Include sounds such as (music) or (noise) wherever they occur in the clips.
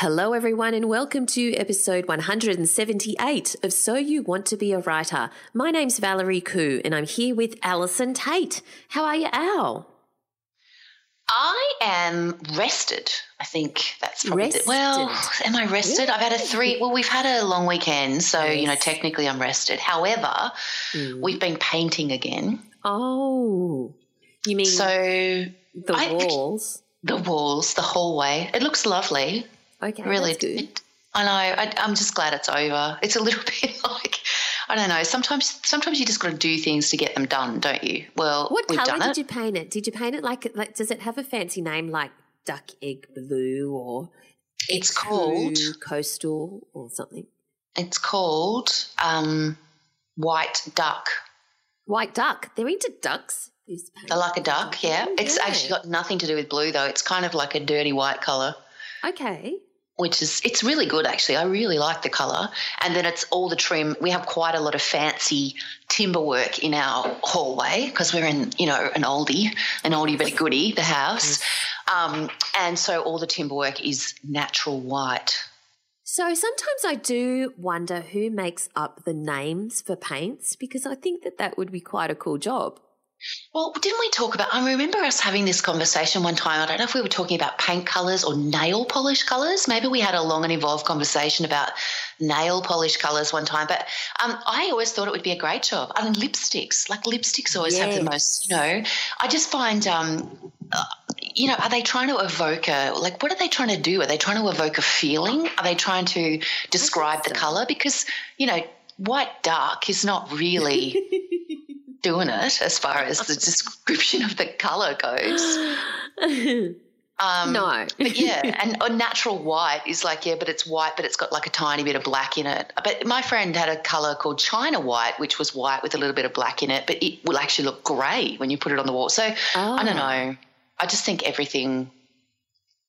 Hello, everyone, and welcome to episode 178 of So You Want to Be a Writer. My name's Valerie Khoo, and I'm here with Allison Tait. How are you, Al? I am rested. I think that's probably Rested. The, well. Am I rested? I've had a three. Well, we've had a long weekend, so you know technically I'm rested. However, Mm. we've been painting again, Oh, you mean so the I- walls? the walls, the hallway, it looks lovely. Okay, really, good. it- I know. I, I'm just glad it's over. (laughs) It's a little (laughs) bit like I don't know. Sometimes, sometimes you just got to do things to get them done, don't you? Well, What color did it. you paint it? Did you paint it like like? Does it have a fancy name like duck egg blue or It's called. Coastal or something? It's called um, white duck. White duck. They're into ducks. These I like a duck, yeah. Oh, It's actually got nothing to do with blue though. It's kind of like a dirty white colour, Okay. Which is it's really good actually. I really like the colour. And then it's all the trim. We have quite a lot of fancy timber work in our hallway because we're in, you know, an oldie, an oldie but a goodie, the house. Um, and so all the timber work is natural white. So sometimes I do wonder who makes up the names for paints because I think that that would be quite a cool job. Well, didn't we talk about? I remember us having this conversation one time. I don't know if we were talking about paint colours or nail polish colours. Maybe we had a long and involved conversation about nail polish colours one time. But um, I always thought it would be a great job. I mean, lipsticks, like lipsticks, always have the most. You know, I just find. Um, uh, you know, are they trying to evoke a like? What are they trying to do? Are they trying to evoke a feeling? Are they trying to describe the color? Because you know, white dark is not really (laughs) doing it as far as the description of the color goes. (gasps) Um, no. but yeah, (laughs) and a natural white is like yeah, but it's white, but it's got like a tiny bit of black in it. But my friend had a color called China white, which was white with a little bit of black in it, but it will actually look grey when you put it on the wall. So I don't Oh. know. I just think everything.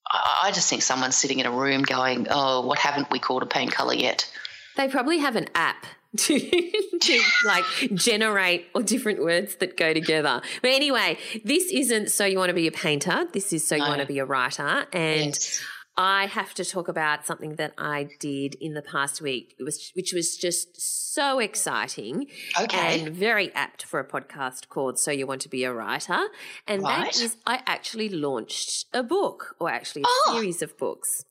I I just think someone's sitting in a room going, "Oh, what haven't we called a paint color yet?" They probably have an app to, to like generate all different words that go together. But anyway, this isn't so you want to be a painter. This is so you No. want to be a writer. And Yes. I have to talk about something that I did in the past week, it was, which was just so exciting Okay. and very apt for a podcast called So You Want to Be a Writer. And Right. that is, I actually launched a book, or actually a Oh. series of books.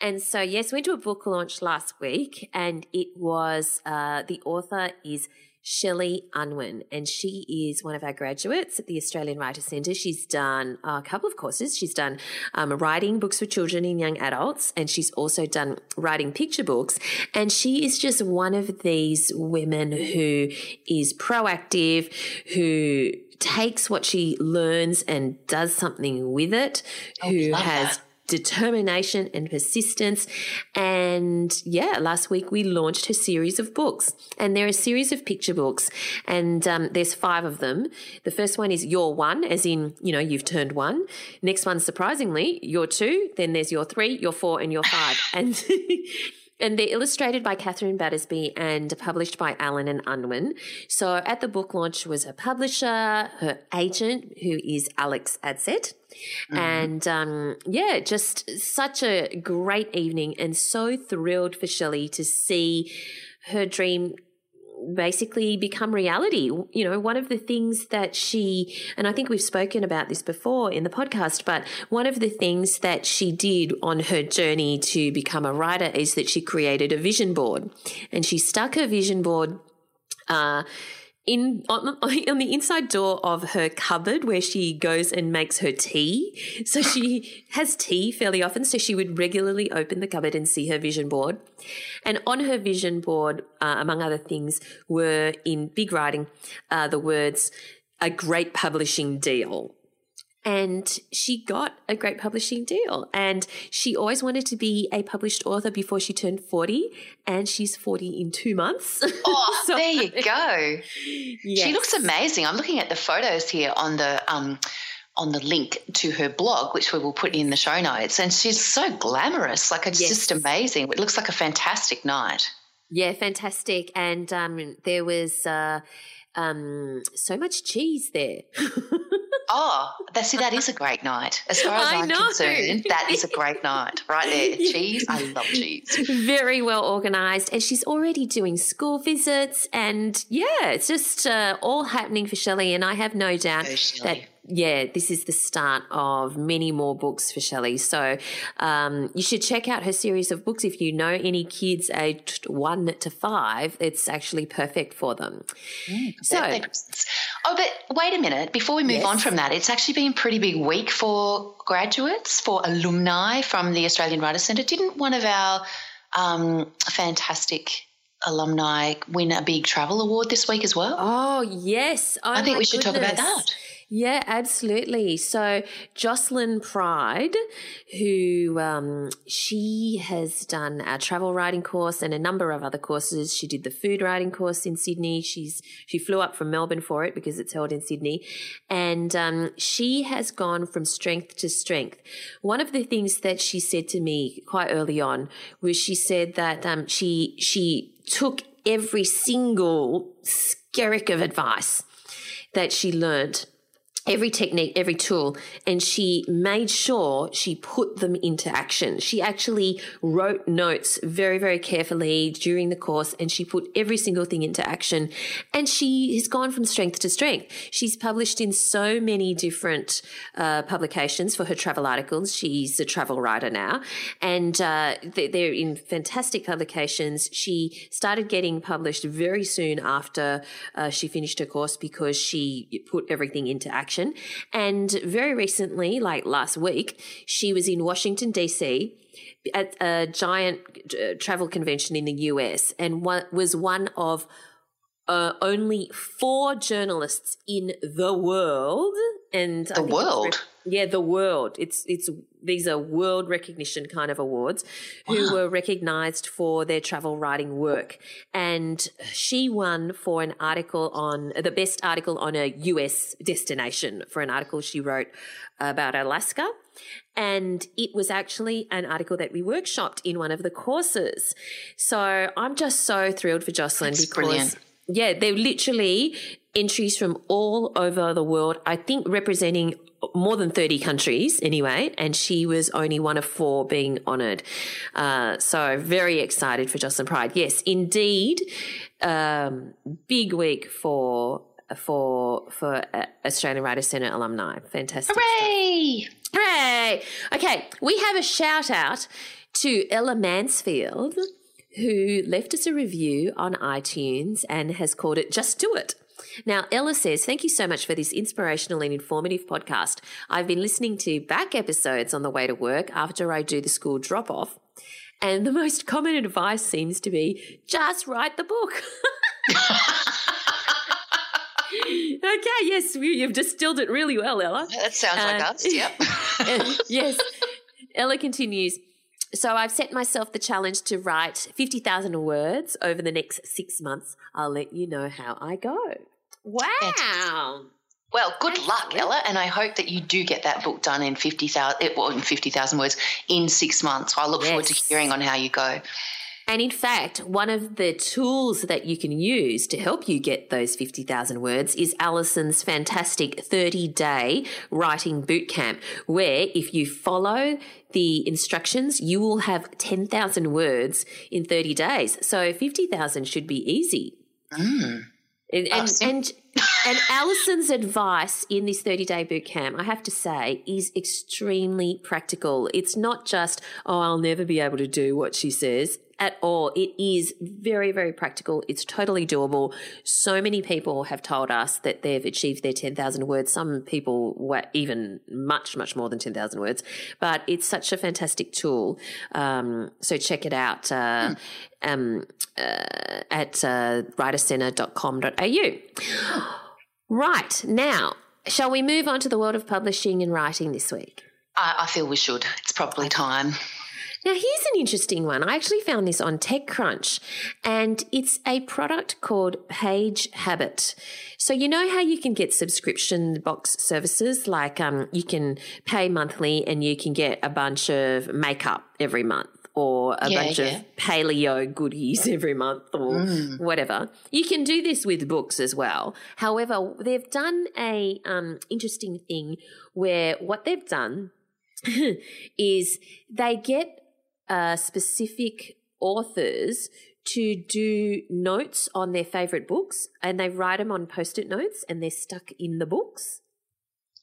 And so, yes, we went to a book launch last week, and it was uh, the author is Shelley Unwin, and she is one of our graduates at the Australian Writer Centre. She's done a couple of courses. She's done um, writing books for children and young adults, and she's also done writing picture books. And she is just one of these women who is proactive, who takes what she learns and does something with it, who has that. Determination and persistence. And yeah, last week we launched her series of books, and they're a series of picture books, and um, there's five of them. The first one is Your One, as in, you know, you've turned one. Next one, surprisingly, Your Two. Then there's Your Three, Your Four, and Your Five. and (laughs) And they're illustrated by Katherine Battersby and published by Allen and Unwin. So at the book launch was her publisher, her agent, who is Alex Adsett. And um, yeah, just such a great evening and so thrilled for Shelley to see her dream basically become reality. You know, one of the things that she, and I think we've spoken about this before in the podcast, but one of the things that she did on her journey to become a writer is that she created a vision board and she stuck her vision board uh, in on, (laughs) on the inside door of her cupboard where she goes and makes her tea. So she (laughs) has tea fairly often. So she would regularly open the cupboard and see her vision board. And on her vision board, uh, among other things, were in big writing uh, the words "a great publishing deal." And she got a great publishing deal. And she always wanted to be a published author before she turned 40, and she's 40 in two months. (laughs) Oh, so, there you go. Yes. She looks amazing. I'm looking at the photos here on the um, on the link to her blog, which we will put in the show notes. And she's so glamorous. Like it's yes. just amazing. It looks like a fantastic night. Yeah, fantastic. And um, there was uh, um, so much cheese there. (laughs) Oh, that, see, that is a great night. As far as I am concerned, that is a great night right there. (laughs) Cheese, I love cheese. Very well organised. And she's already doing school visits. And yeah, it's just uh, all happening for Shelley. And I have no doubt that yeah, this is the start of many more books for Shelley. So um, you should check out her series of books. If you know any kids aged one to five, it's actually perfect for them. Mm, so, oh, but wait a minute. Before we move yes. on from that, it's actually been a pretty big week for graduates, for alumni from the Australian Writers Centre. Didn't one of our um, fantastic alumni win a big travel award this week as well? Oh, yes. Oh, I think we should goodness. talk about that. Yeah, absolutely. So Jocelyn Pride, who um, she has done a travel writing course and a number of other courses. She did the food writing course in Sydney. She's she flew up from Melbourne for it because it's held in Sydney, and um, she has gone from strength to strength. One of the things that she said to me quite early on was she said that um, she she took every single skerrick of advice that she learned every technique, every tool, and she made sure she put them into action. She actually wrote notes very, very carefully during the course and she put every single thing into action. And she has gone from strength to strength. She's published in so many different uh, publications for her travel articles. She's a travel writer now, and uh, they're in fantastic publications. She started getting published very soon after uh, she finished her course because she put everything into action And very recently, like last week, she was in Washington, D.C. at a giant uh, travel convention in the US and was one of uh, only four journalists in the world. And the world? yeah the world. It's it's these are world recognition kind of awards wow. who were recognized for their travel writing work and she won for an article on the best article on a US destination for an article she wrote about Alaska and it was actually an article that we workshopped in one of the courses. So I'm just so thrilled for Jocelyn That's because brilliant. yeah, they're literally entries from all over the world. I think representing more than 30 countries anyway, and she was only one of four being honoured. Uh, so very excited for Jocelyn Pride. Yes, indeed, um, big week for for for uh, Australian Writers Centre alumni. Fantastic! Hooray! Stuff. Hooray! Okay, we have a shout out to Ella Mansfield. Who left us a review on iTunes and has called it Just Do It. Now, Ella says, Thank you so much for this inspirational and informative podcast. I've been listening to back episodes on the way to work after I do the school drop off. And the most common advice seems to be just write the book. (laughs) okay, yes, you've distilled it really well, Ella. That sounds uh, like us, yep. (laughs) (laughs) yes. Ella continues. So I've set myself the challenge to write 50,000 words over the next six months. I'll let you know how I go. Wow. Well, good luck, Ella, and I hope that you do get that book done in fifty thousand, well, in fifty thousand words in six months. I look yes. forward to hearing on how you go. And in fact, one of the tools that you can use to help you get those 50,000 words is Allison's fantastic 30 day writing bootcamp, where if you follow the instructions, you will have 10,000 words in 30 days. So 50,000 should be easy. Mm. Oh, and, and, and, and Allison's advice in this 30 day boot camp, I have to say, is extremely practical. It's not just, oh, I'll never be able to do what she says. At all. It is very, very practical. It's totally doable. So many people have told us that they've achieved their 10,000 words. Some people were even much, much more than 10,000 words. But it's such a fantastic tool. Um, so check it out uh, um, uh, at uh, writercenter.com.au. Right. Now, shall we move on to the world of publishing and writing this week? I, I feel we should. It's probably time. Now, here's an interesting one. I actually found this on TechCrunch, and it's a product called Page Habit. So, you know how you can get subscription box services? Like um, you can pay monthly and you can get a bunch of makeup every month or a Yeah, bunch yeah. of paleo goodies (laughs) every month or Mm. whatever. You can do this with books as well. However, they've done a um, interesting thing where what they've done (laughs) is they get uh, specific authors to do notes on their favorite books and they write them on post-it notes and they're stuck in the books.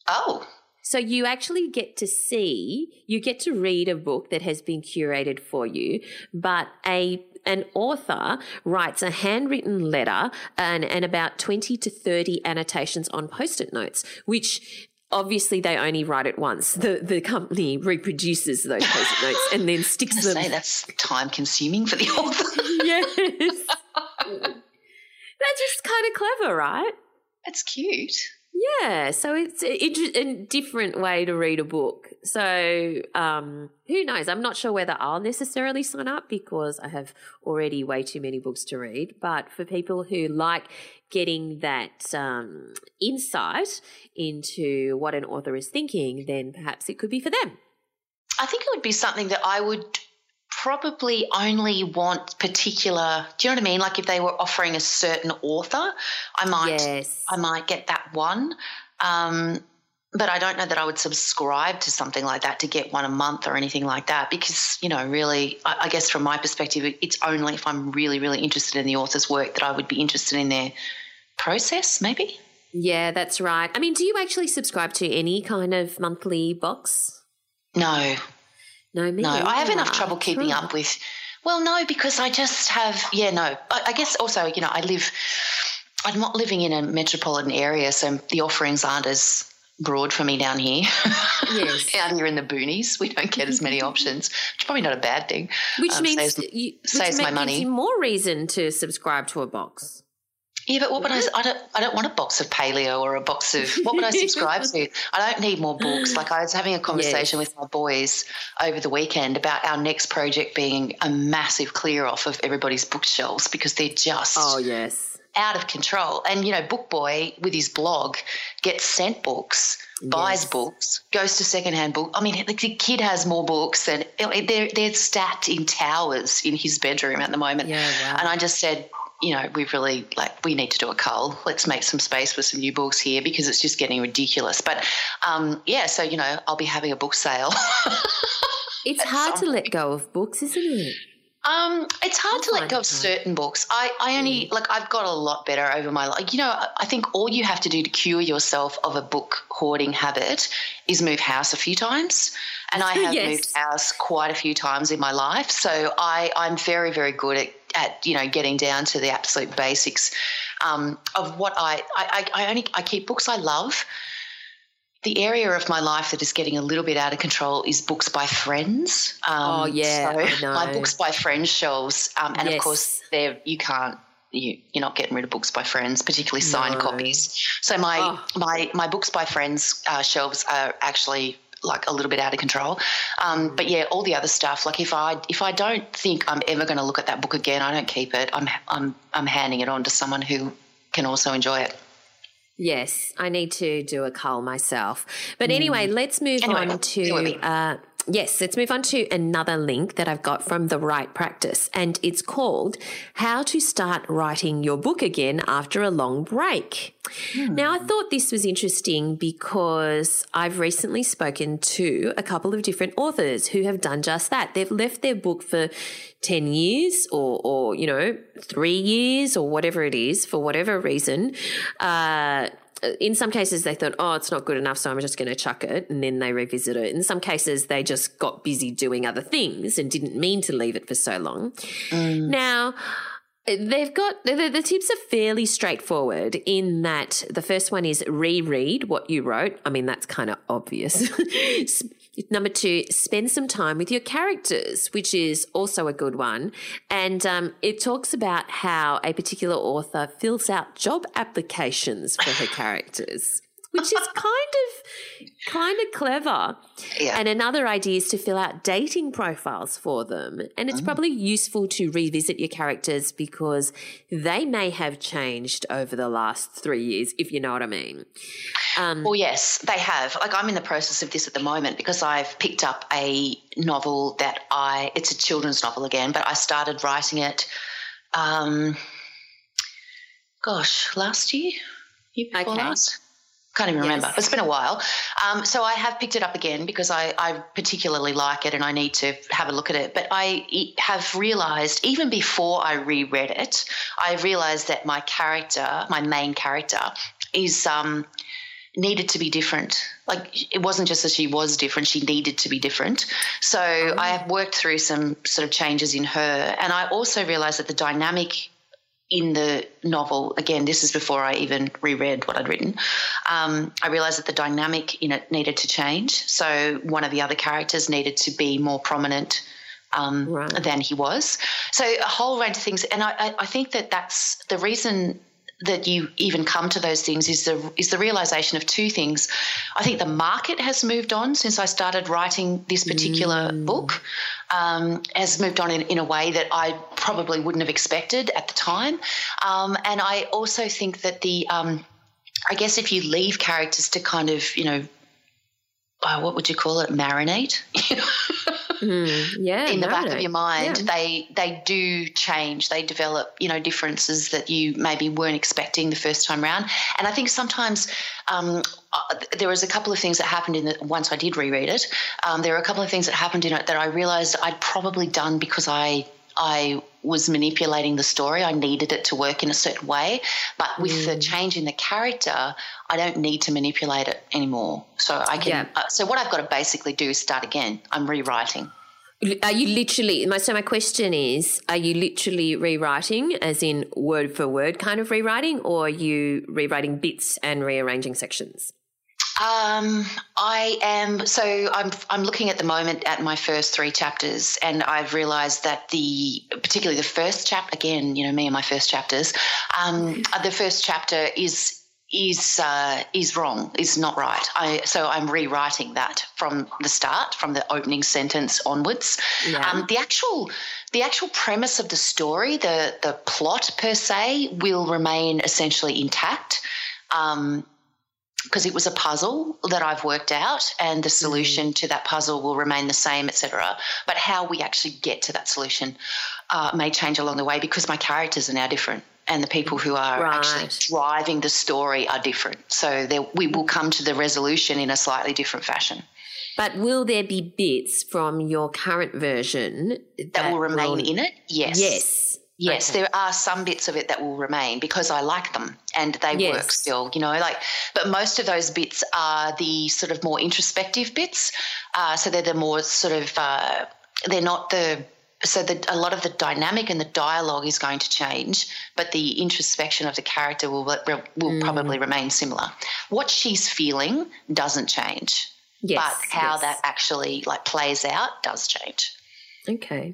Oh, So you actually get to see, you get to read a book that has been curated for you, but a an author writes a handwritten letter and, and about 20 to 30 annotations on post-it notes, which obviously they only write it once. The the company reproduces those post-it notes and then sticks I them. say that's time consuming for the author. (laughs) yes. That's just kind of clever, right? That's cute. Yeah, so it's a, a different way to read a book. So um, who knows? I'm not sure whether I'll necessarily sign up because I have already way too many books to read. But for people who like getting that um, insight into what an author is thinking, then perhaps it could be for them. I think it would be something that I would probably only want particular do you know what I mean? Like if they were offering a certain author, I might Yes. I might get that one. Um, but I don't know that I would subscribe to something like that to get one a month or anything like that because, you know, really, I, I guess from my perspective, it's only if I'm really, really interested in the author's work that I would be interested in their process, maybe. Yeah, that's right. I mean, do you actually subscribe to any kind of monthly box? No, No, me no. I have enough trouble keeping Right. up with, well, no, because I just have, yeah, no. I, I guess also, you know, I live, I'm not living in a metropolitan area, so the offerings aren't as broad for me down here. Yes. (laughs) down here in the boonies, we don't get as many (laughs) options, which is probably not a bad thing. Which Um, means saves- you, which saves my money. gives you more reason to subscribe to a box. Yeah, but what would I, I don't I don't want a box of paleo or a box of what would I subscribe to? (laughs) I don't need more books. Like I was having a conversation Yes. with my boys over the weekend about our next project being a massive clear off of everybody's bookshelves because they're just Oh yes, out of control. And you know, Book Boy with his blog gets sent books, buys Yes. books, goes to secondhand book. I mean, the kid has more books than they're they're stacked in towers in his bedroom at the moment. Yeah, wow. And I just said. You know, we really like we need to do a cull. Let's make some space for some new books here because it's just getting ridiculous. But um, yeah, so you know, I'll be having a book sale. (laughs) it's hard to let go of books, isn't it? Um, it's hard to let go of certain books. I, I only like I've got a lot better over my life. You know, I- think all you have to do to cure yourself of a book hoarding habit is move house a few times. And I (laughs) have Yes. moved house quite a few times in my life. So I, I'm very, very good at, at you know, getting down to the absolute basics um, of what I, I I only I keep books I love. The area of my life that is getting a little bit out of control is books by friends. Um, Oh, yeah, so (laughs) my books by friends shelves, um, and of course, they're you can't you, you're not getting rid of books by friends, particularly signed No. copies. So my Oh. my my books by friends uh, shelves are actually like a little bit out of control. Um, but yeah, all the other stuff. Like if I if I don't think I'm ever going to look at that book again, I don't keep it. I'm I'm I'm handing it on to someone who can also enjoy it. Yes, I need to do a cull myself. But anyway, let's move Anyway, on to. Uh, yes, let's move on to another link that I've got from The Write Practice, and it's called How to Start Writing Your Book Again After a Long Break. Now, I thought this was interesting because I've recently spoken to a couple of different authors who have done just that. They've left their book for 10 years or, or you know, three years or whatever it is for whatever reason. Uh, in some cases they thought, oh, it's not good enough, so I'm just going to chuck it, and then they revisit it. In some cases, they just got busy doing other things and didn't mean to leave it for so long. Mm. Now. They've got the, the, tips are fairly straightforward in that the first one is reread what you wrote. I mean, that's kind of obvious. (laughs) Number two, spend some time with your characters, which is also a good one. And um, it talks about how a particular author fills out job applications for her (laughs) characters which is kind of kind of clever. Yeah. And another idea is to fill out dating profiles for them. And it's oh. probably useful to revisit your characters because they may have changed over the last three years, if you know what I mean. Um, well, yes, they have. Like I'm in the process of this at the moment because I've picked up a novel that I, it's a children's novel again, but I started writing it, um, gosh, last year? Year before okay. last? Can't even remember. Yes. It's been a while. Um, so I have picked it up again because I, I, particularly like it and I need to have a look at it. But I have realized, even before I reread it, I realized that my character, my main character, is um, needed to be different. Like it wasn't just that she was different, she needed to be different. So oh. I have worked through some sort of changes in her. And I also realized that the dynamic in the novel, again, this is before I even reread what I'd written, um, I realized that the dynamic in it needed to change. So one of the other characters needed to be more prominent um, right. than he was. So a whole range of things. And I, I think that that's the reason that you even come to those things is the is the realization of two things. I think the market has moved on since I started writing this particular mm. book. Um, has moved on in, in a way that I probably wouldn't have expected at the time. Um, and I also think that the um, I guess if you leave characters to kind of, you know, oh, what would you call it, marinate? (laughs) mm, yeah, in the back of your mind, yeah. they they do change. They develop, you know, differences that you maybe weren't expecting the first time around. And I think sometimes um, uh, there was a couple of things that happened in it once I did reread it. Um, there were a couple of things that happened in it that I realized I'd probably done because I I was manipulating the story. I needed it to work in a certain way. But with mm. the change in the character, I don't need to manipulate it anymore. So I can. Yeah. Uh, so what I've got to basically do is start again. I'm rewriting. Are you literally? My so my question is: Are you literally rewriting, as in word for word kind of rewriting, or are you rewriting bits and rearranging sections? Um, I am so I'm I'm looking at the moment at my first three chapters, and I've realised that the particularly the first chapter again, you know, me and my first chapters, um, the first chapter is is uh, is wrong, is not right. I, so I'm rewriting that from the start, from the opening sentence onwards. Yeah. Um, the actual the actual premise of the story, the the plot per se, will remain essentially intact. Um, because it was a puzzle that I've worked out and the solution to that puzzle will remain the same, etc. But how we actually get to that solution uh, may change along the way because my characters are now different and the people who are right. actually driving the story are different. So there, we will come to the resolution in a slightly different fashion. But will there be bits from your current version that, that will remain will... in it? Yes. Yes. Yes, okay. there are some bits of it that will remain because I like them and they yes. work still, you know, like, but most of those bits are the sort of more introspective bits. Uh, so they're the more sort of, uh, they're not the, so the, a lot of the dynamic and the dialogue is going to change, but the introspection of the character will, will mm. probably remain similar. What she's feeling doesn't change. Yes, but how yes. that actually like plays out does change. Okay,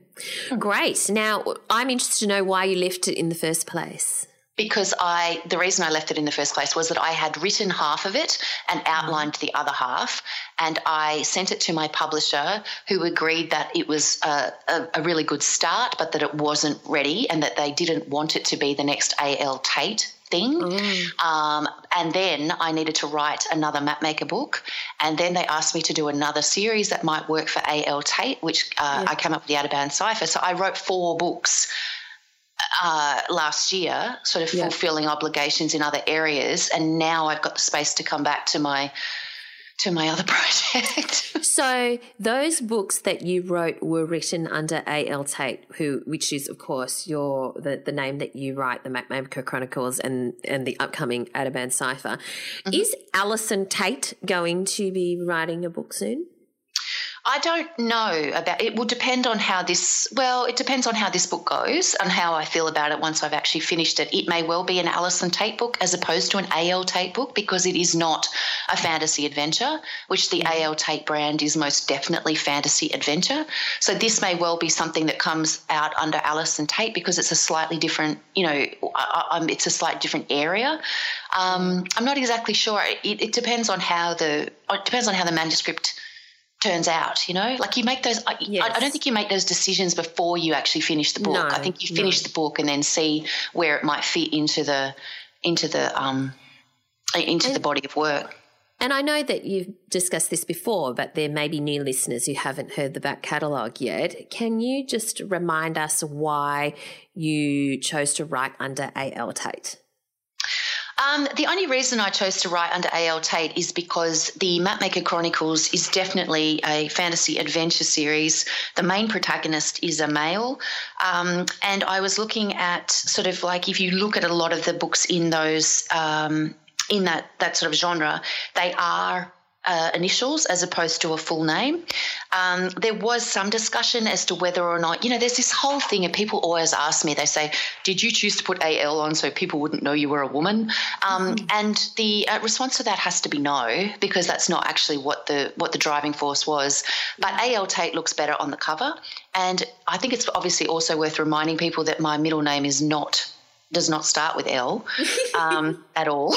hmm. great. Now, I'm interested to know why you left it in the first place. Because I, the reason I left it in the first place was that I had written half of it and hmm. outlined the other half, and I sent it to my publisher, who agreed that it was a, a, a really good start, but that it wasn't ready, and that they didn't want it to be the next A.L. Tait thing. Mm. Um, and then I needed to write another mapmaker book. And then they asked me to do another series that might work for A.L. Tait, which uh, yeah. I came up with the Ateban Cipher. So I wrote four books. Uh, last year, sort of yeah. fulfilling obligations in other areas, and now I've got the space to come back to my to my other (laughs) project. so those books that you wrote were written under A.L. Tait, who, which is of course your the, the name that you write, the Mapmaker Chronicles and and the upcoming Ateban Cipher. Mm-hmm. Is Allison Tait going to be writing a book soon? I don't know about it. Will depend on how this. Well, it depends on how this book goes and how I feel about it once I've actually finished it. It may well be an Allison Tait book as opposed to an A.L. Tait book because it is not a fantasy adventure, which the A.L. Tait brand is most definitely fantasy adventure. So this may well be something that comes out under Allison Tait because it's a slightly different. You know, I, it's a slightly different area. Um, I'm not exactly sure. It, it depends on how the. It depends on how the manuscript turns out you know like you make those yes. I, I, don't think you make those decisions before you actually finish the book no, i think you finish no. the book and then see where it might fit into the into the um into and, the body of work and I know that you've discussed this before, but there may be new listeners who haven't heard the back catalogue yet. Can you just remind us why you chose to write under A.L. Tait? Um, the only reason I chose to write under A.L. Tait is because the Mapmaker Chronicles is definitely a fantasy adventure series. The main protagonist is a male. Um, and I was looking at sort of like if you look at a lot of the books in those, um, in that, that sort of genre, they are uh, initials as opposed to a full name. Um, there was some discussion as to whether or not, you know, there's this whole thing, and people always ask me, they say, Did you choose to put AL on so people wouldn't know you were a woman? Um, mm-hmm. And the uh, response to that has to be no, because that's not actually what the what the driving force was. But AL Tait looks better on the cover. And I think it's obviously also worth reminding people that my middle name is not does not start with L (laughs) um, at all.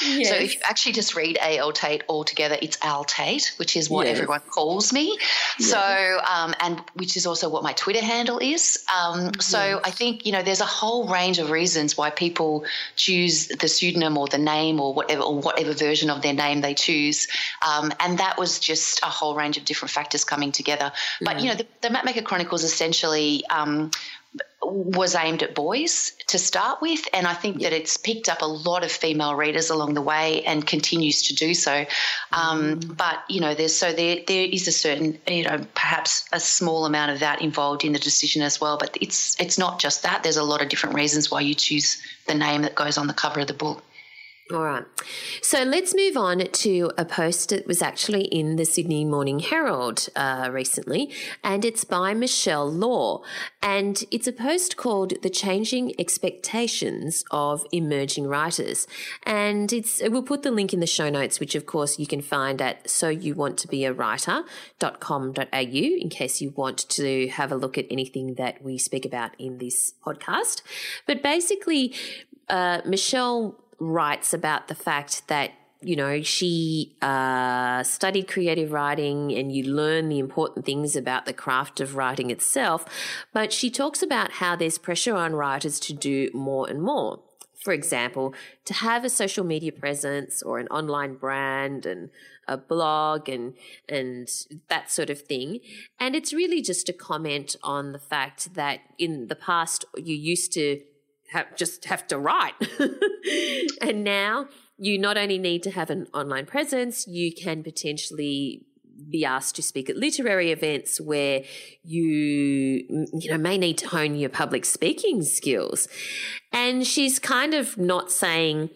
yes. (laughs) So if you actually just read A.L. Tait altogether, it's Al Tait, which is what yes. everyone calls me. Yes. So, um, and which is also what my Twitter handle is. Um, so I think, you know, there's a whole range of reasons why people choose the pseudonym or the name or whatever, or whatever version of their name they choose. Um, and that was just a whole range of different factors coming together. But, you know, the, the Mapmaker Chronicles essentially um, was aimed at boys to start with, and I think that it's picked up a lot of female readers along the way and continues to do so. Um, mm. But you know, there's so there there is a certain you know perhaps a small amount of that involved in the decision as well. But it's it's not just that. There's a lot of different reasons why you choose the name that goes on the cover of the book. All right. So let's move on to a post that was actually in the Sydney Morning Herald uh, recently, and it's by Michelle Law. And it's a post called The Changing Expectations of Emerging Writers. And it's we'll put the link in the show notes, which of course you can find at soyouwantobeawriter.com.au in case you want to have a look at anything that we speak about in this podcast. But basically, uh, Michelle writes about the fact that you know she uh, studied creative writing and you learn the important things about the craft of writing itself but she talks about how there's pressure on writers to do more and more. For example to have a social media presence or an online brand and a blog and and that sort of thing. And it's really just a comment on the fact that in the past you used to have, just have to write. (laughs) and now you not only need to have an online presence, you can potentially be asked to speak at literary events where you you know may need to hone your public speaking skills. And she's kind of not saying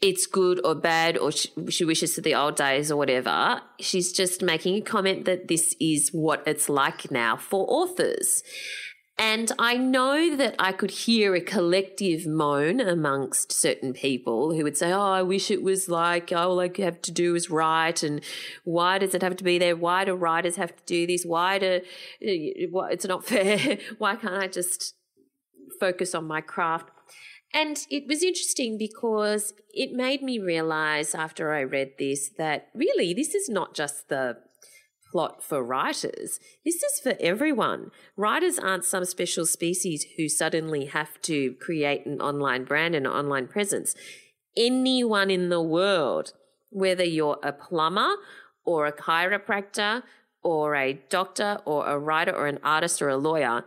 it's good or bad or she wishes to the old days or whatever. She's just making a comment that this is what it's like now for authors and I know that I could hear a collective moan amongst certain people who would say, Oh, I wish it was like oh, all I have to do is write. And why does it have to be there? Why do writers have to do this? Why do, eh, it's not (laughs) fair. why can't I just focus on my craft? And it was interesting because it made me realize after I read this that really this is not just the plot for writers. This is for everyone. Writers aren't some special species who suddenly have to create an online brand and an online presence. Anyone in the world, whether you're a plumber or a chiropractor or a doctor or a writer or an artist or a lawyer,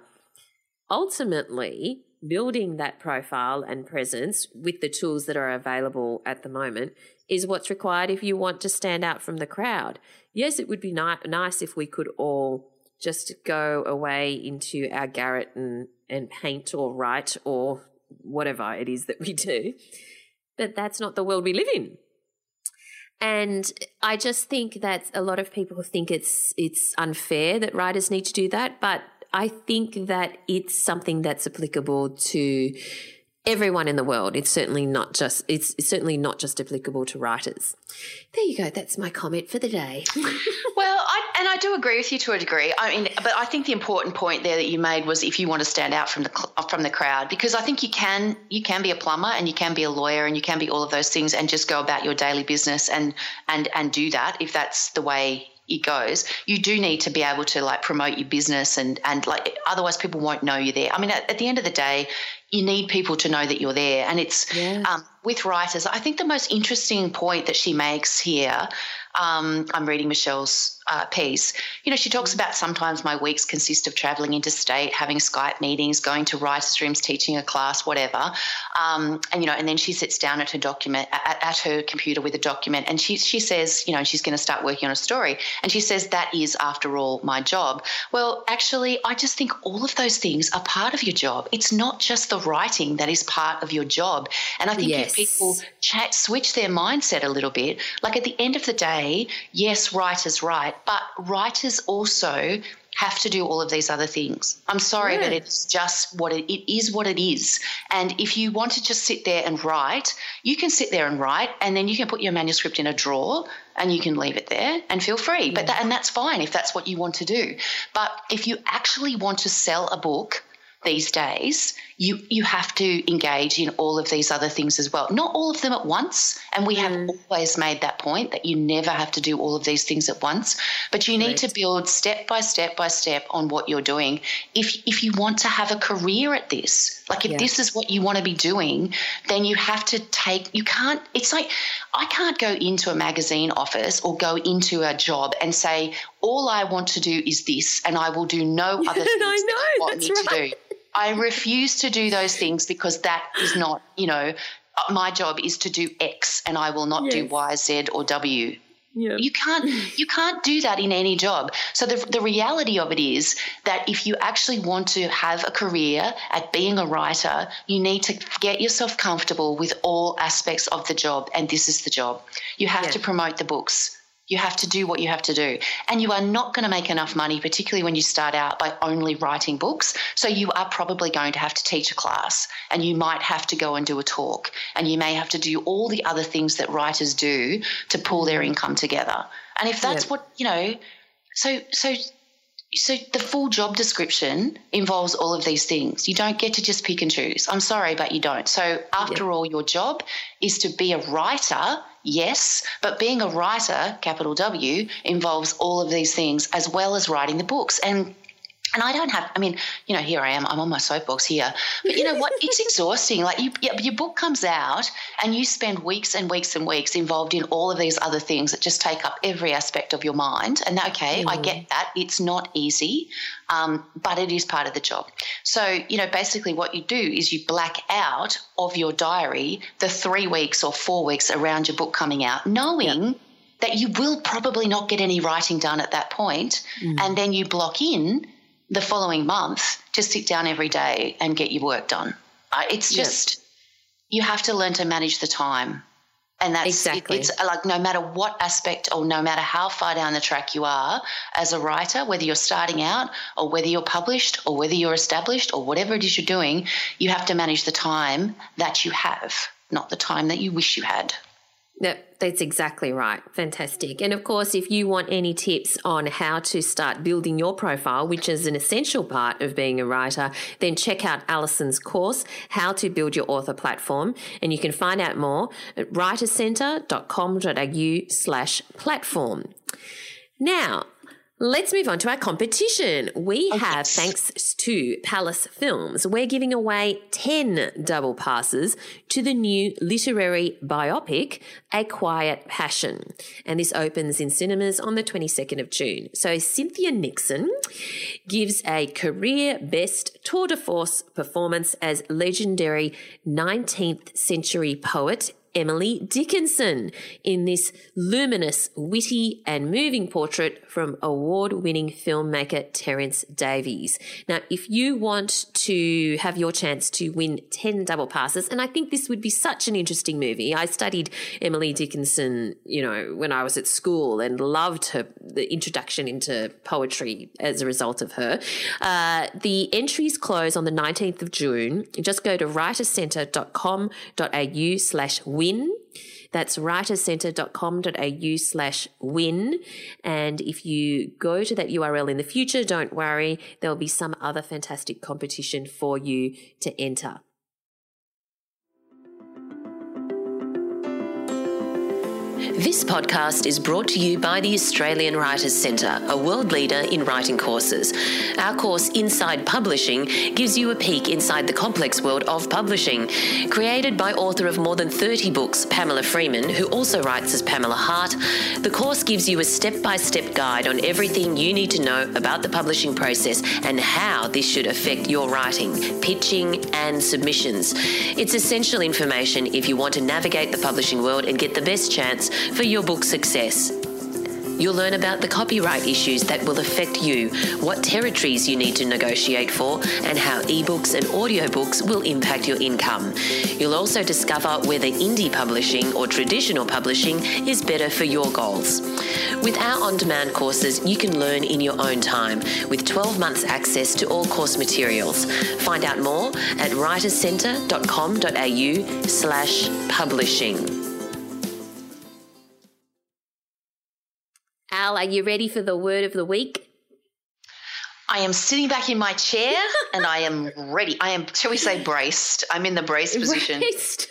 ultimately, building that profile and presence with the tools that are available at the moment is what's required if you want to stand out from the crowd. Yes, it would be ni- nice if we could all just go away into our garret and, and paint or write or whatever it is that we do. But that's not the world we live in. And I just think that a lot of people think it's it's unfair that writers need to do that, but I think that it's something that's applicable to everyone in the world. It's certainly not just it's certainly not just applicable to writers. There you go. That's my comment for the day. (laughs) well, I, and I do agree with you to a degree. I mean, but I think the important point there that you made was if you want to stand out from the from the crowd, because I think you can you can be a plumber and you can be a lawyer and you can be all of those things and just go about your daily business and and and do that if that's the way it goes, you do need to be able to like promote your business and and like otherwise people won't know you're there. I mean, at, at the end of the day, you need people to know that you're there, and it's yeah. um, with writers. I think the most interesting point that she makes here. Um, I'm reading Michelle's uh, piece, you know, she talks about sometimes my weeks consist of traveling interstate, having Skype meetings, going to writers' rooms, teaching a class, whatever. Um, and you know, and then she sits down at her document at, at her computer with a document, and she she says, you know, she's going to start working on a story, and she says that is, after all, my job. Well, actually, I just think all of those things are part of your job. It's not just the writing that is part of your job, and I think yes. if people chat, switch their mindset a little bit, like at the end of the day, yes, writers write but writers also have to do all of these other things. I'm sorry, yeah. but it's just what it, it is what it is. And if you want to just sit there and write, you can sit there and write and then you can put your manuscript in a drawer and you can leave it there and feel free. Yeah. But that, and that's fine if that's what you want to do. But if you actually want to sell a book these days, you you have to engage in all of these other things as well. Not all of them at once, and we mm. have always made that point that you never have to do all of these things at once, but you need right. to build step by step by step on what you're doing. If if you want to have a career at this, like if yeah. this is what you want to be doing, then you have to take you can't it's like I can't go into a magazine office or go into a job and say all I want to do is this and I will do no (laughs) other things I know, that you want me right. to do. I refuse to do those things because that is not, you know, my job is to do X and I will not yes. do Y, Z, or W. Yep. You can't you can't do that in any job. So the the reality of it is that if you actually want to have a career at being a writer, you need to get yourself comfortable with all aspects of the job and this is the job. You have to promote the books. You have to do what you have to do. And you are not going to make enough money, particularly when you start out by only writing books. So you are probably going to have to teach a class and you might have to go and do a talk and you may have to do all the other things that writers do to pull their mm-hmm. income together. And if that's what, you know, so, so, so the full job description involves all of these things. You don't get to just pick and choose. I'm sorry, but you don't. So after all, your job is to be a writer Yes, but being a writer, capital W, involves all of these things as well as writing the books. And and I don't have, I mean, you know, here I am, I'm on my soapbox here. But you know what? (laughs) It's exhausting. Like, you, your book comes out and you spend weeks and weeks and weeks involved in all of these other things that just take up every aspect of your mind. And okay, mm. I get that. It's not easy, um, but it is part of the job. So, you know, basically what you do is you black out of your diary the three weeks or four weeks around your book coming out, knowing. Yep that you will probably not get any writing done at that point, mm. and then you block in the following month to sit down every day and get your work done. Uh, it's just, you have to learn to manage the time. And that's exactly. It, it's like no matter what aspect or no matter how far down the track you are as a writer, whether you're starting out or whether you're published or whether you're established or whatever it is you're doing, you have to manage the time that you have, not the time that you wish you had. Yep, that's exactly right. Fantastic. And of course, if you want any tips on how to start building your profile, which is an essential part of being a writer, then check out Allison's course, How to Build Your Author Platform. And you can find out more at writercentre.com.au slash platform. Now, Let's move on to our competition. We Oh, have, yes. thanks to Palace Films, we're giving away 10 double passes to the new literary biopic, A Quiet Passion. And this opens in cinemas on the 22nd of June. So Cynthia Nixon gives a career best tour de force performance as legendary 19th century poet Emily Dickinson in this luminous, witty, and moving portrait from award winning filmmaker Terence Davies. Now, if you want to have your chance to win 10 double passes, and I think this would be such an interesting movie. I studied Emily Dickinson, you know, when I was at school and loved her, the introduction into poetry as a result of her. Uh, the entries close on the 19th of June. Just go to writerscentre.com.au slash win. That's writerscentre.com.au slash win. And if you go to that URL in the future, don't worry, there'll be some other fantastic competition for you to enter. This podcast is brought to you by the Australian Writers Centre, a world leader in writing courses. Our course, Inside Publishing, gives you a peek inside the complex world of publishing. Created by author of more than 30 books, Pamela Freeman, who also writes as Pamela Hart, the course gives you a step by step guide on everything you need to know about the publishing process and how this should affect your writing, pitching, and submissions. It's essential information if you want to navigate the publishing world and get the best chance for your book success. You'll learn about the copyright issues that will affect you, what territories you need to negotiate for, and how ebooks and audiobooks will impact your income. You'll also discover whether indie publishing or traditional publishing is better for your goals. With our on demand courses, you can learn in your own time with 12 months access to all course materials. Find out more at writerscentre.com.au slash publishing. Al, are you ready for the word of the week? I am sitting back in my chair (laughs) and I am ready. I am, shall we say, braced. I'm in the brace position. Braced.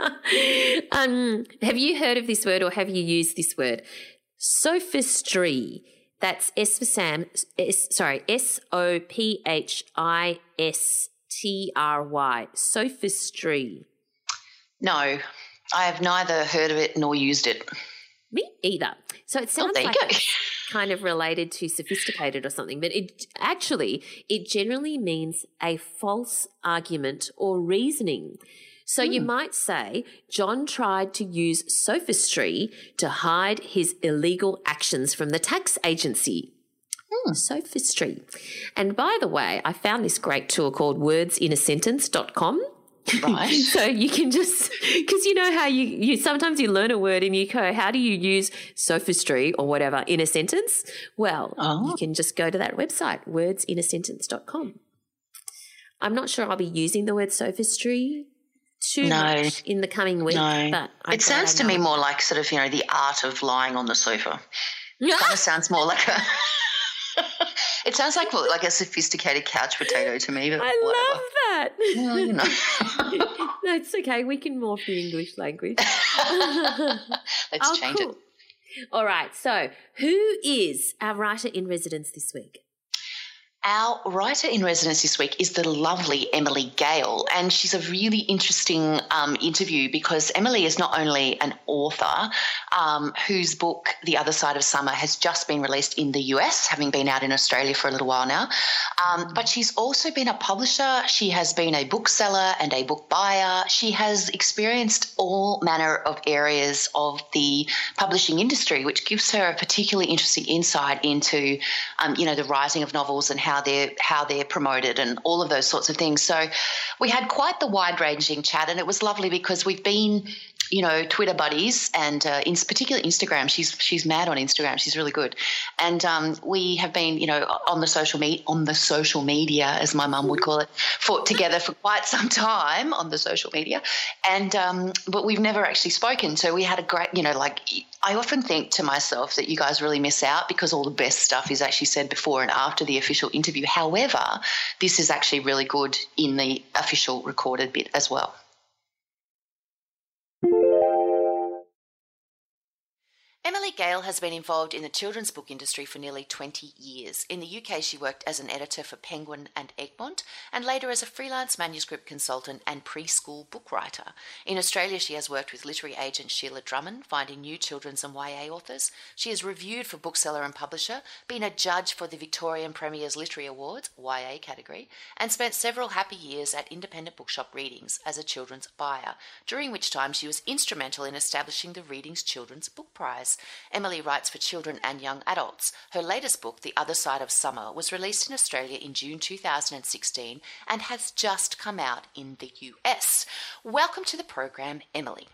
(laughs) um, have you heard of this word or have you used this word? Sophistry. That's S for Sam. S, sorry, S O P H I S T R Y. Sophistry. No, I have neither heard of it nor used it. Me either. So it oh, sounds there you like kind of related to sophisticated or something, but it actually it generally means a false argument or reasoning. So you hmm. might say John tried to use sophistry to hide his illegal actions from the tax agency. Hmm. Sophistry. And by the way, I found this great tool called wordsinasentence.com. Right. (laughs) So you can just because you know how you you sometimes you learn a word and you go, how do you use sophistry or whatever in a sentence? Well, Oh. you can just go to that website, wordsinasentence.com. I'm not sure I'll be using the word sophistry too No. much in the coming week, No. but I'm it sounds to me more like sort of, you know, the art of lying on the sofa. Yeah. Kind of sounds more like a. it sounds like like a sophisticated couch potato to me. But I whatever. love that. Well, you know. (laughs) no, it's okay. We can morph the English language. (laughs) Let's oh, change cool. it. All right. So, who is our writer in residence this week? Our writer in residence this week is the lovely Emily Gale, and she's a really interesting um, interview because Emily is not only an author um, whose book, The Other Side of Summer, has just been released in the US, having been out in Australia for a little while now, um, but she's also been a publisher. She has been a bookseller and a book buyer. She has experienced all manner of areas of the publishing industry, which gives her a particularly interesting insight into, um, you know, the writing of novels and how they're how they're promoted and all of those sorts of things. So we had quite the wide ranging chat, and it was lovely because we've been. You know, Twitter buddies, and uh, in particular Instagram. She's she's mad on Instagram. She's really good, and um, we have been, you know, on the social meet on the social media, as my mum would call it, fought together for quite some time on the social media, and um, but we've never actually spoken. So we had a great, you know, like I often think to myself that you guys really miss out because all the best stuff is actually said before and after the official interview. However, this is actually really good in the official recorded bit as well. Emily Gale has been involved in the children's book industry for nearly 20 years. In the UK, she worked as an editor for Penguin and Egmont, and later as a freelance manuscript consultant and preschool book writer. In Australia, she has worked with literary agent Sheila Drummond, finding new children's and YA authors. She has reviewed for bookseller and publisher, been a judge for the Victorian Premier's Literary Awards, YA category, and spent several happy years at independent bookshop Readings as a children's buyer, during which time she was instrumental in establishing the Readings Children's Book Prize. Emily writes for children and young adults. Her latest book, The Other Side of Summer, was released in Australia in June 2016 and has just come out in the US. Welcome to the program, Emily.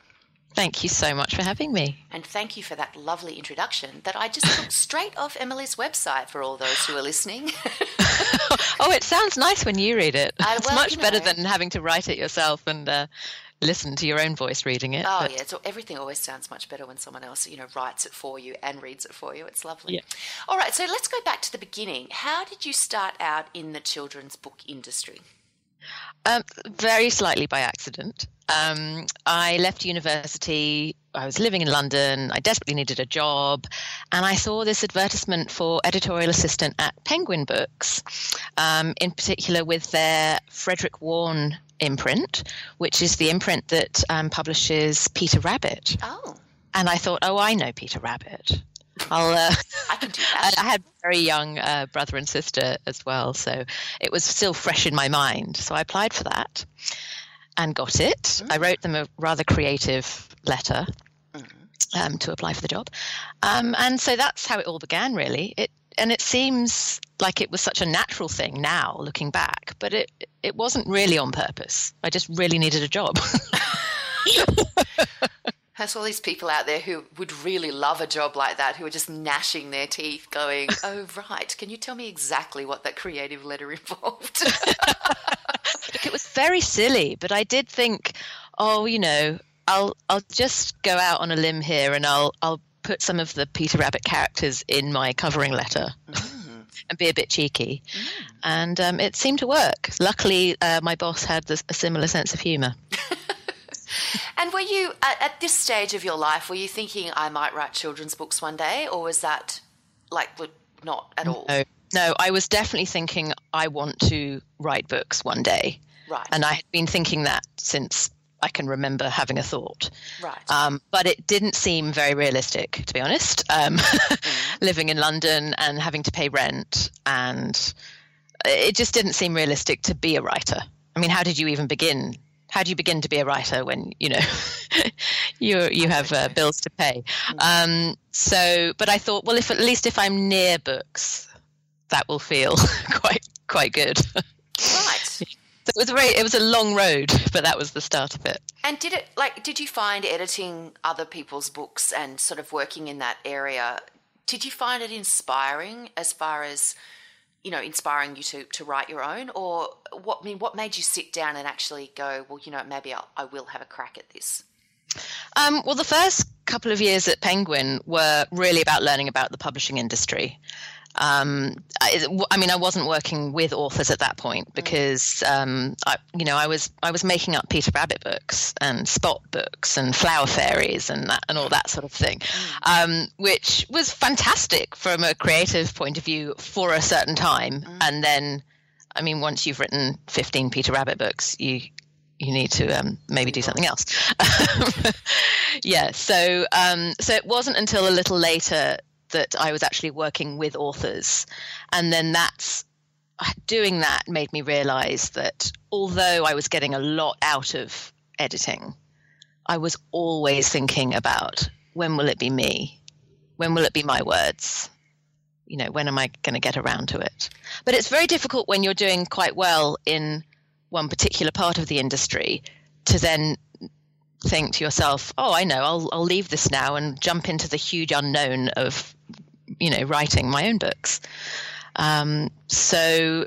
Thank you so much for having me. And thank you for that lovely introduction that I just took straight off Emily's website for all those who are listening. (laughs) oh, it sounds nice when you read it. Uh, it's much you know, better than having to write it yourself and uh, listen to your own voice reading it. Oh but... yeah, so everything always sounds much better when someone else, you know, writes it for you and reads it for you. It's lovely. Yeah. All right, so let's go back to the beginning. How did you start out in the children's book industry? Um, very slightly by accident. Um, I left university. I was living in London. I desperately needed a job. And I saw this advertisement for editorial assistant at Penguin Books, um, in particular with their Frederick Warne imprint, which is the imprint that um, publishes Peter Rabbit. Oh. And I thought, oh, I know Peter Rabbit. I'll. Uh, (laughs) I can do that. (laughs) I, had a very young uh, brother and sister as well, so it was still fresh in my mind. So I applied for that and got it. Mm. I wrote them a rather creative letter mm. um, to apply for the job, um, and so that's how it all began. Really, it and it seems like it was such a natural thing now, looking back, but it it wasn't really on purpose. I just really needed a job. (laughs) There's all these people out there who would really love a job like that, who are just gnashing their teeth, going, (laughs) "Oh, right. Can you tell me exactly what that creative letter involved?" (laughs) Look, it was very silly, but I did think, oh, you know, I'll I'll just go out on a limb here, and I'll I'll put some of the Peter Rabbit characters in my covering letter. Mm. And be a bit cheeky, mm. and um, it seemed to work. Luckily, uh, my boss had a similar sense of humour. (laughs) And were you at, at, this stage of your life? Were you thinking I might write children's books one day, or was that like not at all? No, no. I was definitely thinking I want to write books one day. Right. And I had been thinking that since I can remember having a thought. Right. Um, but it didn't seem very realistic, to be honest. Um, (laughs) mm. Living in London and having to pay rent, and it just didn't seem realistic to be a writer. I mean, how did you even begin how do you begin to be a writer when you know (laughs) you you have uh, bills to pay? Um, so, but I thought, well, if at least if I'm near books, that will feel (laughs) quite quite good. Right. So it was a very, it was a long road, but that was the start of it. And did it like did you find editing other people's books and sort of working in that area? Did you find it inspiring as far as you know, inspiring you to, to write your own? Or what I mean, what made you sit down and actually go, well, you know, maybe I'll, I will have a crack at this? Um, well, the first couple of years at Penguin were really about learning about the publishing industry um, I, I, mean, I wasn't working with authors at that point mm. because, um, I, you know, I was I was making up Peter Rabbit books and Spot books and Flower Fairies and that and all that sort of thing, mm. um, which was fantastic from a creative point of view for a certain time. Mm. And then, I mean, once you've written fifteen Peter Rabbit books, you you need to um, maybe do something else. (laughs) yeah. So um, so it wasn't until a little later that I was actually working with authors. And then that's uh, doing that made me realize that although I was getting a lot out of editing, I was always thinking about when will it be me? When will it be my words? You know, when am I going to get around to it? But it's very difficult when you're doing quite well in one particular part of the industry to then think to yourself, "Oh, I know. I'll I'll leave this now and jump into the huge unknown of, you know, writing my own books." Um, so,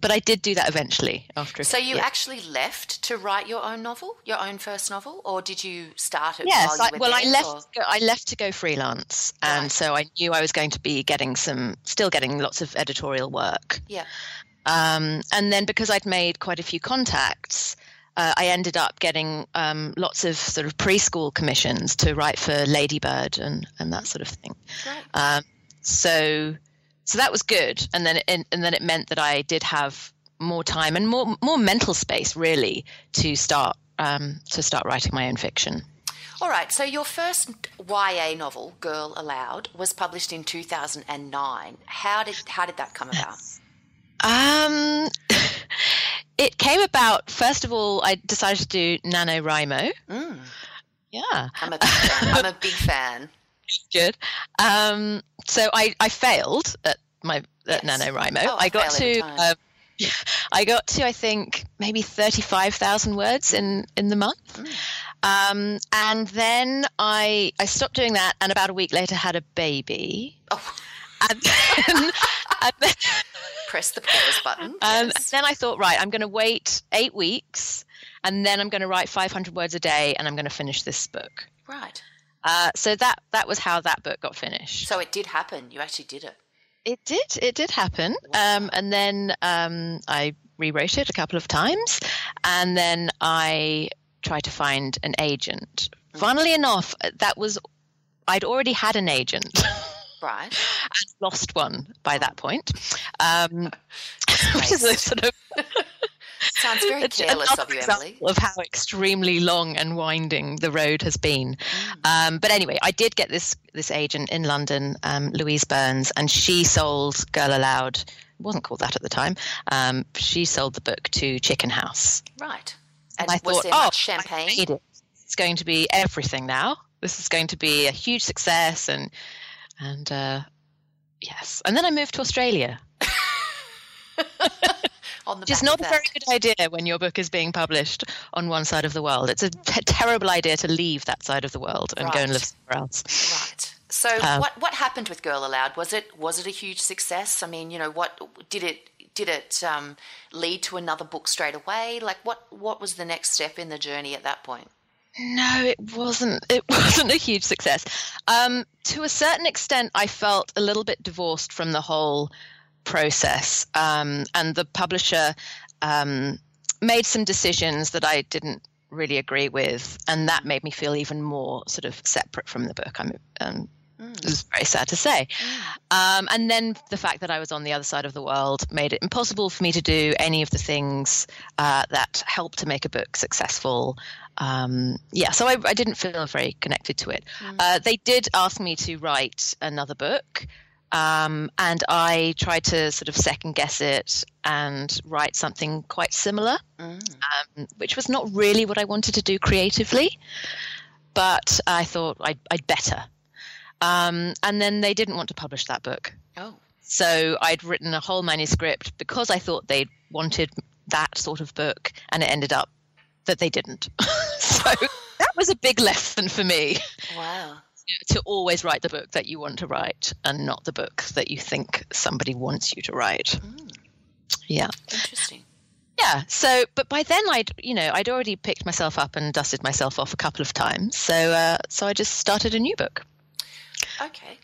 but I did do that eventually after. So you yeah. actually left to write your own novel, your own first novel, or did you start it? Yes, I, well, there, I left. Or? I left to go freelance, and right. so I knew I was going to be getting some, still getting lots of editorial work. Yeah. Um, and then because I'd made quite a few contacts, uh, I ended up getting um, lots of sort of preschool commissions to write for Ladybird and, and that sort of thing. Um, so so that was good, and then it, and, and then it meant that I did have more time and more more mental space really to start um, to start writing my own fiction. All right. So your first YA novel, Girl Aloud, was published in 2009. How did how did that come about? (laughs) Um, (laughs) it came about. First of all, I decided to do NaNoWriMo. Mm. Yeah, I'm a big fan. I'm a (laughs) big fan. Good. Um, so I, I failed at my at Yes. NaNoWriMo. Oh, I I got to um, (laughs) I got to I think maybe thirty five thousand words in in the month. Mm. Um, and then I I stopped doing that, and about a week later had a baby. Oh, And then, then, (laughs) press the pause button. (laughs) um, yes. then I thought, right, I'm going to wait eight weeks, and then I'm going to write 500 words a day, and I'm going to finish this book. right. Uh, so that that was how that book got finished. So it did happen. You actually did it. It did. It did happen. Um, and then um, I rewrote it a couple of times, and then I tried to find an agent. Funnily enough, that was I'd already had an agent. (laughs) Right. and lost one by that point, um, (laughs) (laughs) which is a sort of (laughs) Sounds very careless of you, Emily. Of how extremely long and winding the road has been. Mm. Um, but anyway, I did get this this agent in London, um, Louise Burns, and she sold Girl Aloud. It wasn't called that at the time. Um, she sold the book to Chicken House. Right. And And I was thought, oh, champagne? it. It's going to be everything now. This is going to be a huge success, and and uh, yes. And then I moved to Australia. (laughs) On the is not a very good idea when your book is being published on one side of the world. It's a t- terrible idea to leave that side of the world and go and live somewhere else. Right. So Um, what what happened with Girl Aloud? Was it was it a huge success? I mean, you know, what did it did it um, lead to another book straight away? Like what what was the next step in the journey at that point? No, it wasn't. It (laughs) wasn't a huge success. Um, to a certain extent, I felt a little bit divorced from the whole process, um, and the publisher um, made some decisions that I didn't really agree with, and that made me feel even more sort of separate from the book. I'm. Um, It was very sad to say. Um, and then the fact that I was on the other side of the world made it impossible for me to do any of the things uh, that help to make a book successful. Um, yeah, so I, I didn't feel very connected to it. Uh, they did ask me to write another book. Um, and I tried to sort of second guess it and write something quite similar, um, which was not really what I wanted to do creatively. But I thought I'd, I'd better. Um, and then they didn't want to publish that book. Oh, So I'd written a whole manuscript because I thought they wanted that sort of book, and it ended up that they didn't. (laughs) so that was a big lesson for me wow. to always write the book that you want to write and not the book that you think somebody wants you to write. Yeah. Interesting. Yeah. So, but by then I'd, you know, I'd already picked myself up and dusted myself off a couple of times. So, uh, so I just started a new book. Okay.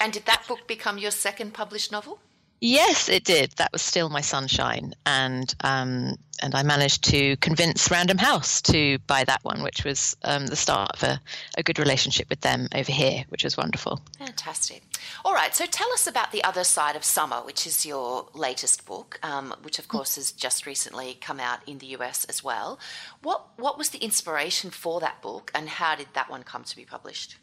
and did that book become your second published novel? Yes, it did. That was Steal My Sunshine, and um, and I managed to convince Random House to buy that one, which was um, the start of a, a good relationship with them over here, which was wonderful. Fantastic. All right, so tell us about The Other Side of Summer, which is your latest book, um, which of course has just recently come out in the US as well. What what was the inspiration for that book, and how did that one come to be published?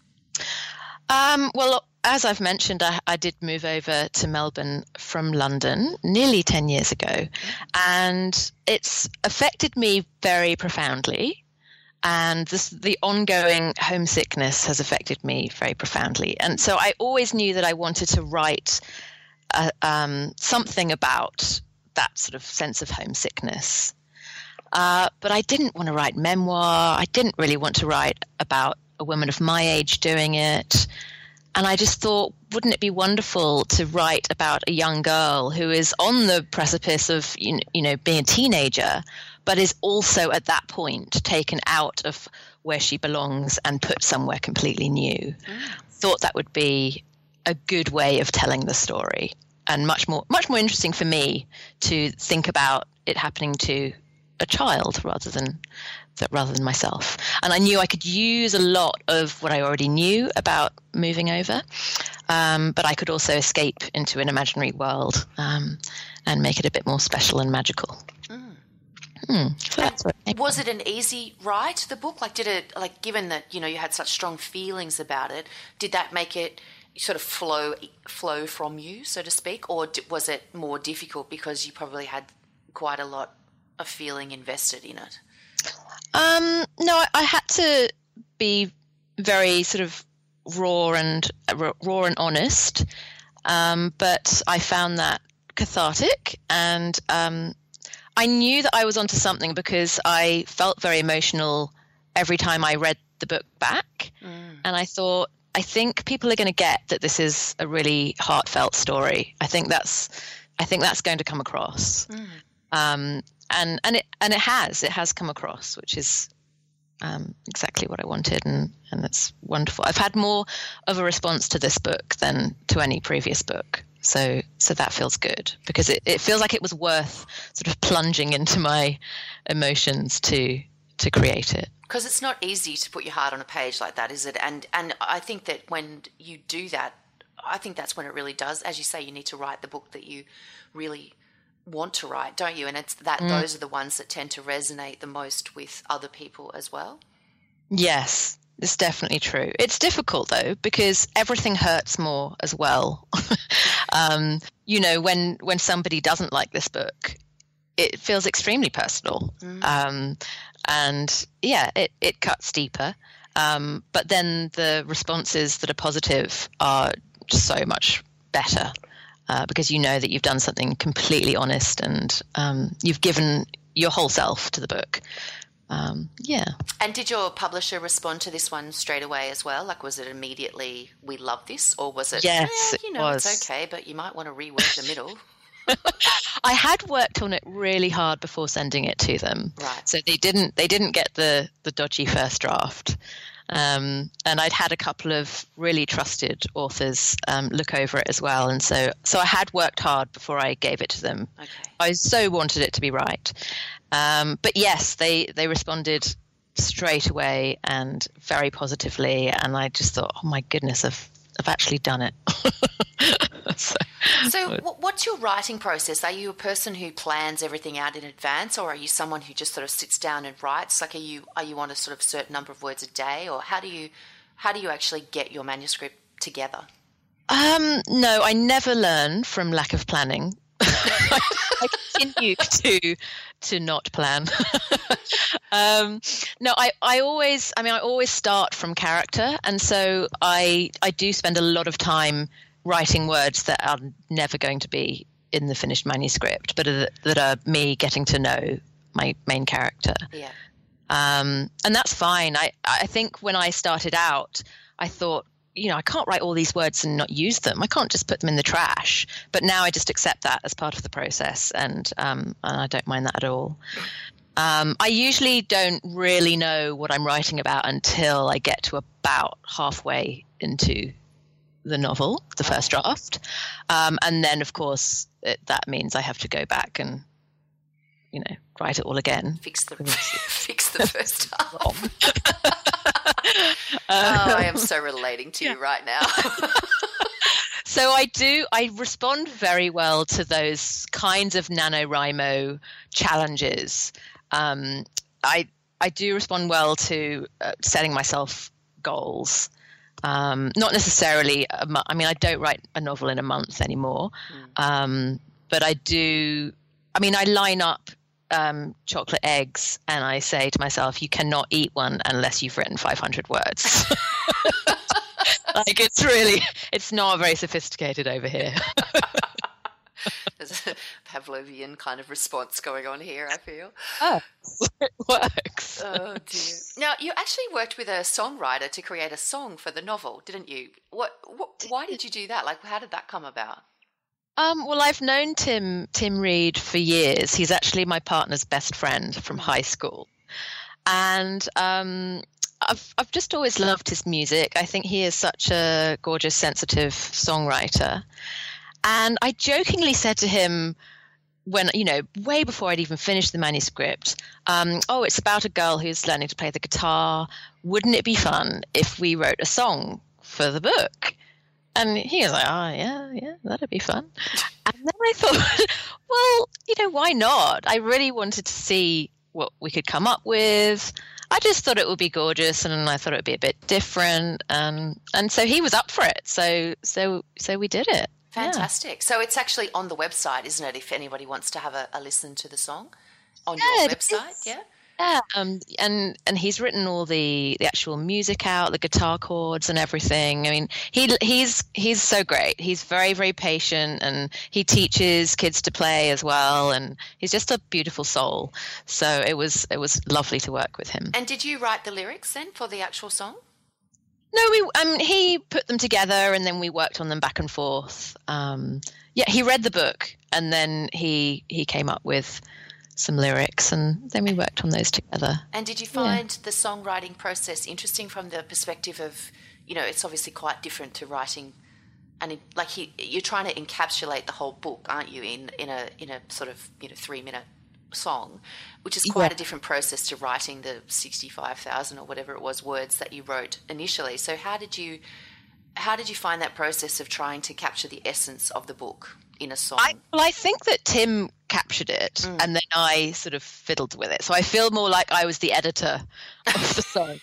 Um, well, as I've mentioned, I, I did move over to Melbourne from London nearly 10 years ago, and it's affected me very profoundly. And this, the ongoing homesickness has affected me very profoundly. And so I always knew that I wanted to write uh um, something about that sort of sense of homesickness. Uh, but I didn't want to write memoir. I didn't really want to write about a woman of my age doing it. And I just thought, wouldn't it be wonderful to write about a young girl who is on the precipice of, you know, being a teenager, but is also at that point taken out of where she belongs and put somewhere completely new? Mm. Thought that would be a good way of telling the story and much more much more interesting for me to think about it happening to a child rather than that rather than myself. And I knew I could use a lot of what I already knew about moving over, um, but I could also escape into an imaginary world um, and make it a bit more special and magical. Mm. Mm, was it an easy write the book like did it like given that you know you had such strong feelings about it did that make it sort of flow flow from you so to speak or was it more difficult because you probably had quite a lot of feeling invested in it um, no, I had to be very sort of raw and raw and honest, um, but I found that cathartic, and um, I knew that I was onto something because I felt very emotional every time I read the book back, mm. and I thought. I think people are going to get that this is a really heartfelt story. I think that's, I think that's going to come across. Mm. Um, and and it and it has it has come across, which is um, exactly what I wanted, and and it's wonderful. I've had more of a response to this book than to any previous book, so so that feels good because it, it feels like it was worth sort of plunging into my emotions to to create it. Because it's not easy to put your heart on a page like that, is it? And and I think that when you do that, I think that's when it really does. As you say, you need to write the book that you really want to write, don't you? And it's that mm. those are the ones that tend to resonate the most with other people as well. Yes, it's definitely true. It's difficult though because everything hurts more as well. (laughs) um, you know, when when somebody doesn't like this book, it feels extremely personal. Mm. Um, and yeah, it, it cuts deeper. Um, but then the responses that are positive are so much better uh, because you know that you've done something completely honest and um, you've given your whole self to the book. Um, yeah. And did your publisher respond to this one straight away as well? Like, was it immediately, we love this? Or was it, yes, eh, you know, it it's okay, but you might want to rework the middle? (laughs) (laughs) I had worked on it really hard before sending it to them. Right. So they didn't they didn't get the the dodgy first draft. Um, and I'd had a couple of really trusted authors um, look over it as well, and so so I had worked hard before I gave it to them. Okay. I so wanted it to be right, um, but yes, they they responded straight away and very positively, and I just thought, oh my goodness, I've I've actually done it. (laughs) so, so what's your writing process? Are you a person who plans everything out in advance, or are you someone who just sort of sits down and writes? Like, are you are you on a sort of certain number of words a day, or how do you how do you actually get your manuscript together? Um, no, I never learn from lack of planning. (laughs) I continue (laughs) to to not plan. (laughs) um, no, I, I always I mean I always start from character, and so I I do spend a lot of time writing words that are never going to be in the finished manuscript, but are, that are me getting to know my main character. Yeah. Um, and that's fine. I I think when I started out, I thought you know, I can't write all these words and not use them. I can't just put them in the trash. But now I just accept that as part of the process, and, um, and I don't mind that at all. Um, I usually don't really know what I'm writing about until I get to about halfway into the novel, the first draft. Um, and then, of course, it, that means I have to go back and, you know, write it all again. Fix the, (laughs) (laughs) fix the first (laughs) draft. (laughs) oh, I am so relating to yeah. you right now. (laughs) so I do, I respond very well to those kinds of NaNoWriMo challenges. Um, I, I do respond well to uh, setting myself goals. Um, not necessarily, mo- I mean, I don't write a novel in a month anymore, mm. um, but I do. I mean, I line up um, chocolate eggs and I say to myself, you cannot eat one unless you've written 500 words. (laughs) (laughs) like it's really, it's not very sophisticated over here. (laughs) There's a Pavlovian kind of response going on here, I feel. Oh, it works. Oh, dear. Now, you actually worked with a songwriter to create a song for the novel, didn't you? What, what, why did you do that? Like, how did that come about? Um, well, I've known Tim Tim Reed for years. He's actually my partner's best friend from high school, and um, I've I've just always loved his music. I think he is such a gorgeous, sensitive songwriter. And I jokingly said to him, when you know way before i'd even finished the manuscript um, oh it's about a girl who's learning to play the guitar wouldn't it be fun if we wrote a song for the book and he was like oh yeah yeah that'd be fun and then i thought (laughs) well you know why not i really wanted to see what we could come up with I just thought it would be gorgeous, and I thought it would be a bit different, and and so he was up for it. So so so we did it. Fantastic. Yeah. So it's actually on the website, isn't it? If anybody wants to have a, a listen to the song on yeah, your website, yeah. Yeah, um, and and he's written all the the actual music out, the guitar chords and everything. I mean, he he's he's so great. He's very very patient, and he teaches kids to play as well. And he's just a beautiful soul. So it was it was lovely to work with him. And did you write the lyrics then for the actual song? No, we um he put them together and then we worked on them back and forth. Um, yeah, he read the book and then he he came up with some lyrics and then we worked on those together. And did you find yeah. the songwriting process interesting from the perspective of you know it's obviously quite different to writing and it, like he, you're trying to encapsulate the whole book, aren't you? In in a in a sort of you know three minute song, which is quite yeah. a different process to writing the 65,000 or whatever it was words that you wrote initially. So how did you how did you find that process of trying to capture the essence of the book in a song? I, well, I think that Tim captured it mm. and then I sort of fiddled with it. So I feel more like I was the editor of the (laughs) song.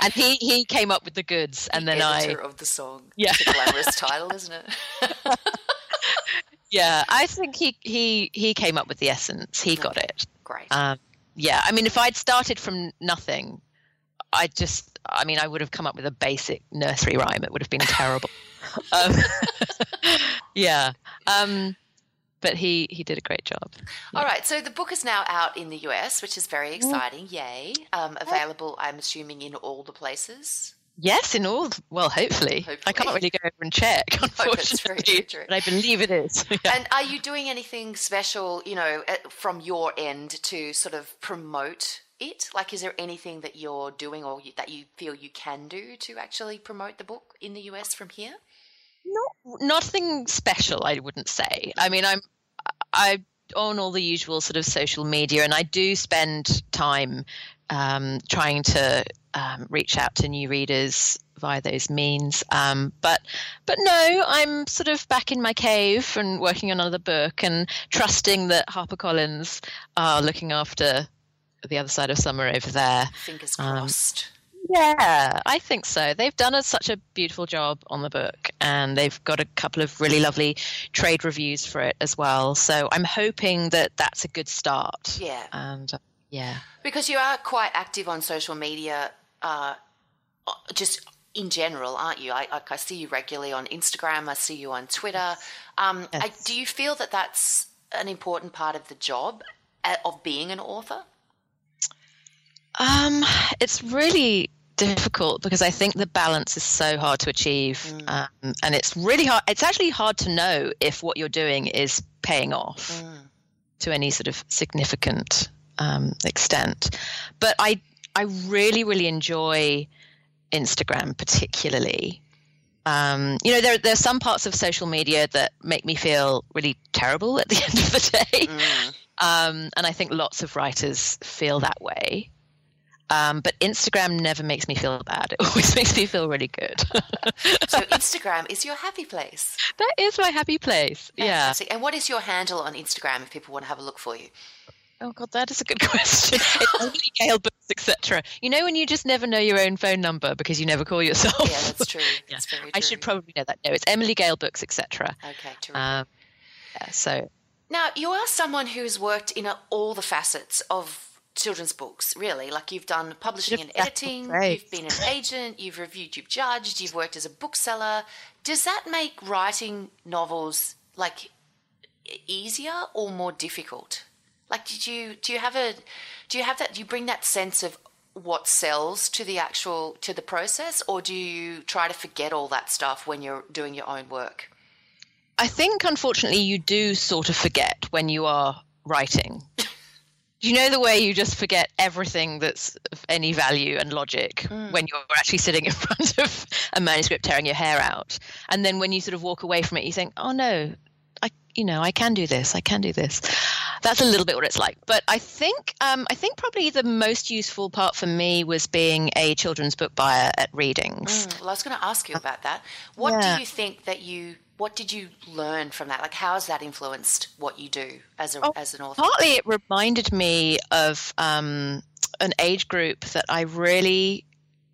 and he, he came up with the goods and the then editor I of the song. Yeah. It's a glamorous title, isn't it? (laughs) yeah, I think he he he came up with the essence. He got it. Great. Um, yeah, I mean, if I'd started from nothing, I just, I mean, I would have come up with a basic nursery rhyme. It would have been terrible. Um, (laughs) yeah. Um, but he he did a great job. Yeah. All right, so the book is now out in the US, which is very exciting. Yay! Um, available, I'm assuming, in all the places. Yes, in all. Well, hopefully. hopefully. I can't really go over and check, (laughs) unfortunately. but I believe it is. (laughs) yeah. And are you doing anything special, you know, from your end to sort of promote it? Like, is there anything that you're doing or that you feel you can do to actually promote the book in the US from here? Not, nothing special, I wouldn't say. I mean, I'm, I on all the usual sort of social media, and I do spend time um, trying to um, reach out to new readers via those means. Um, but but no, I'm sort of back in my cave and working on another book and trusting that HarperCollins are looking after the other side of summer over there. Fingers um, crossed. Yeah, I think so. They've done a, such a beautiful job on the book, and they've got a couple of really lovely trade reviews for it as well. So I'm hoping that that's a good start. Yeah. And uh, yeah. Because you are quite active on social media, uh, just in general, aren't you? I, I, see you regularly on Instagram. I see you on Twitter. Um, yes. I, do you feel that that's an important part of the job uh, of being an author? Um, it's really difficult because I think the balance is so hard to achieve, mm. um, and it's really hard. It's actually hard to know if what you're doing is paying off mm. to any sort of significant um, extent. But I I really really enjoy Instagram particularly. Um, you know, there there are some parts of social media that make me feel really terrible at the (laughs) end of the day, mm. um, and I think lots of writers feel that way. Um, but Instagram never makes me feel bad. It (laughs) always makes me feel really good. (laughs) so Instagram is your happy place. That is my happy place. Fantastic. Yeah. And what is your handle on Instagram if people want to have a look for you? Oh God, that is a good (laughs) question. it's Emily Gale Books, etc. You know when you just never know your own phone number because you never call yourself. Yeah, that's true. yeah. That's I should probably know that. No, it's Emily Gale Books, etc. Okay, terrific. Um, yeah, so now you are someone who's worked in a, all the facets of children's books, really. Like you've done publishing and editing, you've been an agent, you've reviewed, you've judged, you've worked as a bookseller. Does that make writing novels like easier or more difficult? Like, did you do you have a do you have that? Do you bring that sense of what sells to the actual to the process, or do you try to forget all that stuff when you're doing your own work? I think, unfortunately, you do sort of forget when you are writing. You know the way you just forget everything that's of any value and logic mm. when you're actually sitting in (laughs) front of a manuscript tearing your hair out and then when you sort of walk away from it you think oh no I, you know, I can do this. I can do this. That's a little bit what it's like. But I think, um, I think probably the most useful part for me was being a children's book buyer at Readings. Mm, well, I was going to ask you about that. What yeah. do you think that you what did you learn from that? Like, how has that influenced what you do as a oh, as an author? Partly, it reminded me of um, an age group that I really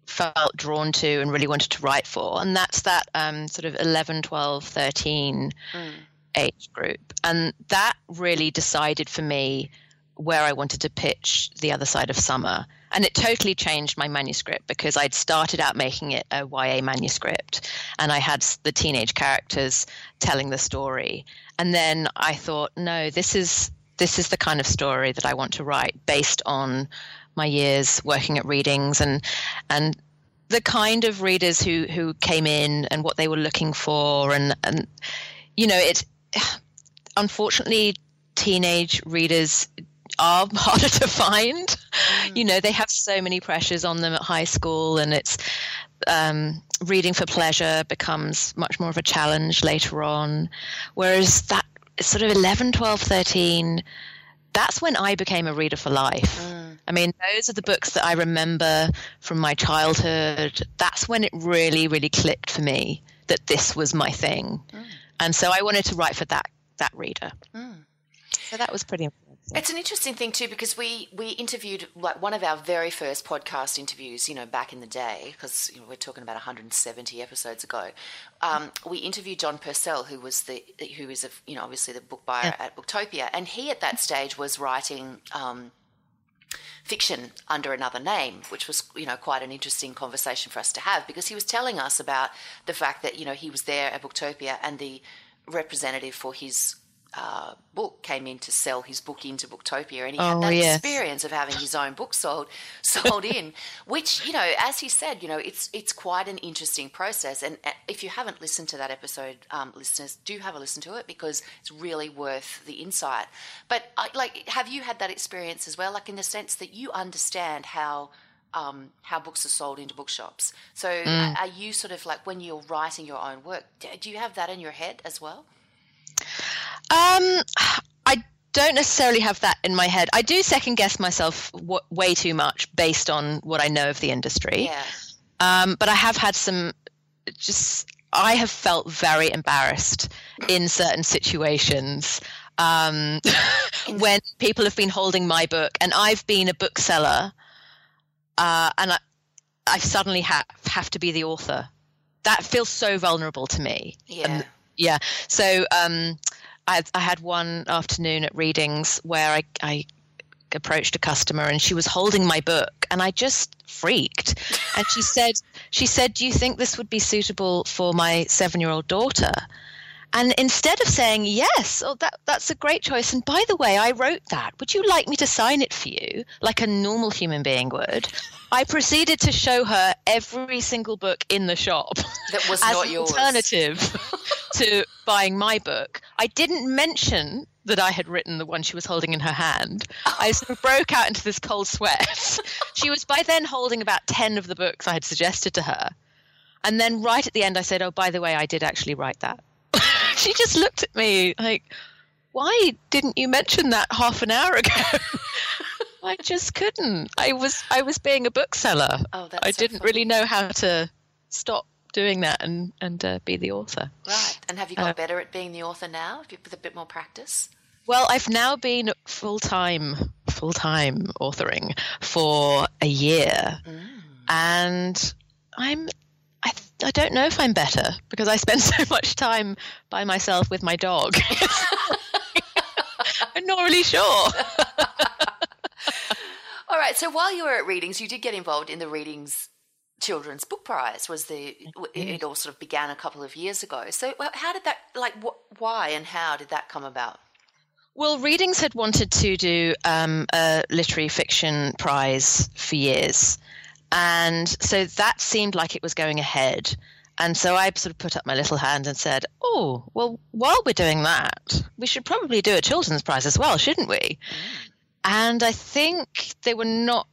felt drawn to and really wanted to write for, and that's that um, sort of 11, 12, 13 mm. age group, and that really decided for me where I wanted to pitch the other side of summer. And it totally changed my manuscript because I'd started out making it a YA manuscript and I had the teenage characters telling the story. And then I thought, no, this is this is the kind of story that I want to write based on my years working at Readings and and the kind of readers who who came in and what they were looking for and and you know it (sighs) unfortunately teenage readers are (laughs) harder to find. Mm. You know, they have so many pressures on them at high school, and it's um, reading for pleasure becomes much more of a challenge later on. Whereas that sort of 11, 12, 13, that's when I became a reader for life. Mm. I mean, those are the books that I remember from my childhood. That's when it really, really clicked for me that this was my thing. Mm. And so I wanted to write for that that reader. Mm. So that was pretty important. It's an interesting thing too because we we interviewed like one of our very first podcast interviews, you know, back in the day because you know, we're talking about 170 episodes ago. Um, we interviewed John Purcell, who was the who is a you know obviously the book buyer yeah. at Booktopia, and he at that stage was writing. Um, fiction under another name, which was, you know, quite an interesting conversation for us to have because he was telling us about the fact that, you know, he was there at Booktopia and the representative for his uh, book came in to sell his book into Booktopia, and he oh, had that yes. experience of having his own book sold (laughs) sold in, which you know, as he said, you know, it's it's quite an interesting process. And uh, if you haven't listened to that episode, um, listeners, do have a listen to it because it's really worth the insight. But uh, like, have you had that experience as well? Like in the sense that you understand how. Um, how books are sold into bookshops. So, mm. are you sort of like when you're writing your own work? Do you have that in your head as well? Um, I don't necessarily have that in my head. I do second guess myself w- way too much based on what I know of the industry. Yeah. Um, but I have had some just. I have felt very embarrassed in certain situations um, (laughs) when people have been holding my book and I've been a bookseller uh, and I, I suddenly have, have to be the author. That feels so vulnerable to me. Yeah. And, yeah. So um, I, I had one afternoon at Readings where I, I approached a customer and she was holding my book and I just freaked. And she said, she said, "Do you think this would be suitable for my seven-year-old daughter?" And instead of saying yes, oh, that that's a great choice. And by the way, I wrote that. Would you like me to sign it for you, like a normal human being would? I proceeded to show her every single book in the shop (laughs) that was as not an yours. alternative (laughs) to buying my book. I didn't mention that I had written the one she was holding in her hand. I (laughs) sort of broke out into this cold sweat. she was by then holding about 10 of the books I had suggested to her. And then right at the end, I said, Oh, by the way, I did actually write that. (laughs) she just looked at me like, Why didn't you mention that half an hour ago? (laughs) I just couldn't. I was I was being a bookseller. Oh, that's I so didn't funny. really know how to stop doing that and and uh, be the author. Right. And have you got uh, better at being the author now? With a bit more practice? Well, I've now been full time full time authoring for a year, mm. and I'm. I, don't know if I'm better because I spend (laughs) so much time by myself with my dog. (laughs) I'm not really sure. (laughs) All right. So while you were at Readings, you did get involved in the Readings children's book prize. Was the it all sort of began a couple of years ago. So how did that like wh- why and how did that come about? Well, Readings had wanted to do um, a literary fiction prize for years. And so that seemed like it was going ahead. And so I sort of put up my little hand and said, Oh, well, while we're doing that, we should probably do a children's prize as well, shouldn't we? Mm. And I think they were not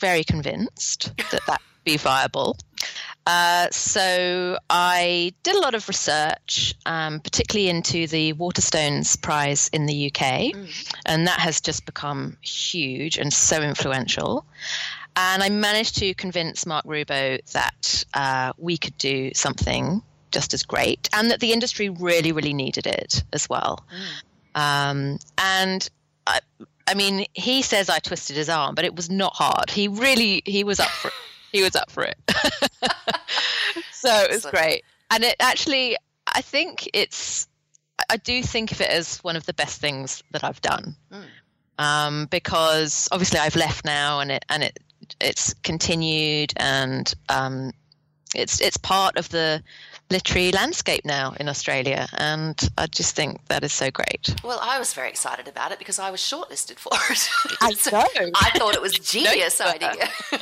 very convinced that that would be viable. Uh, so I did a lot of research, um, particularly into the Waterstones Prize in the UK, mm. and that has just become huge and so influential. And I managed to convince Mark Rubbo that uh, we could do something just as great, and that the industry really, really needed it as well. Mm. Um, and I, I mean, he says I twisted his arm, but it was not hard. He really, he was up for it. He was up for it. (laughs) so it was great. And it actually, I think it's, I do think of it as one of the best things that I've done. Mm. Um, because obviously I've left now and it, and it, it's continued and um, it's, it's part of the, literary landscape now in Australia. And I just think that is so great. Well, I was very excited about it because I was shortlisted for it. (laughs) I know. I thought it was genius idea. (laughs)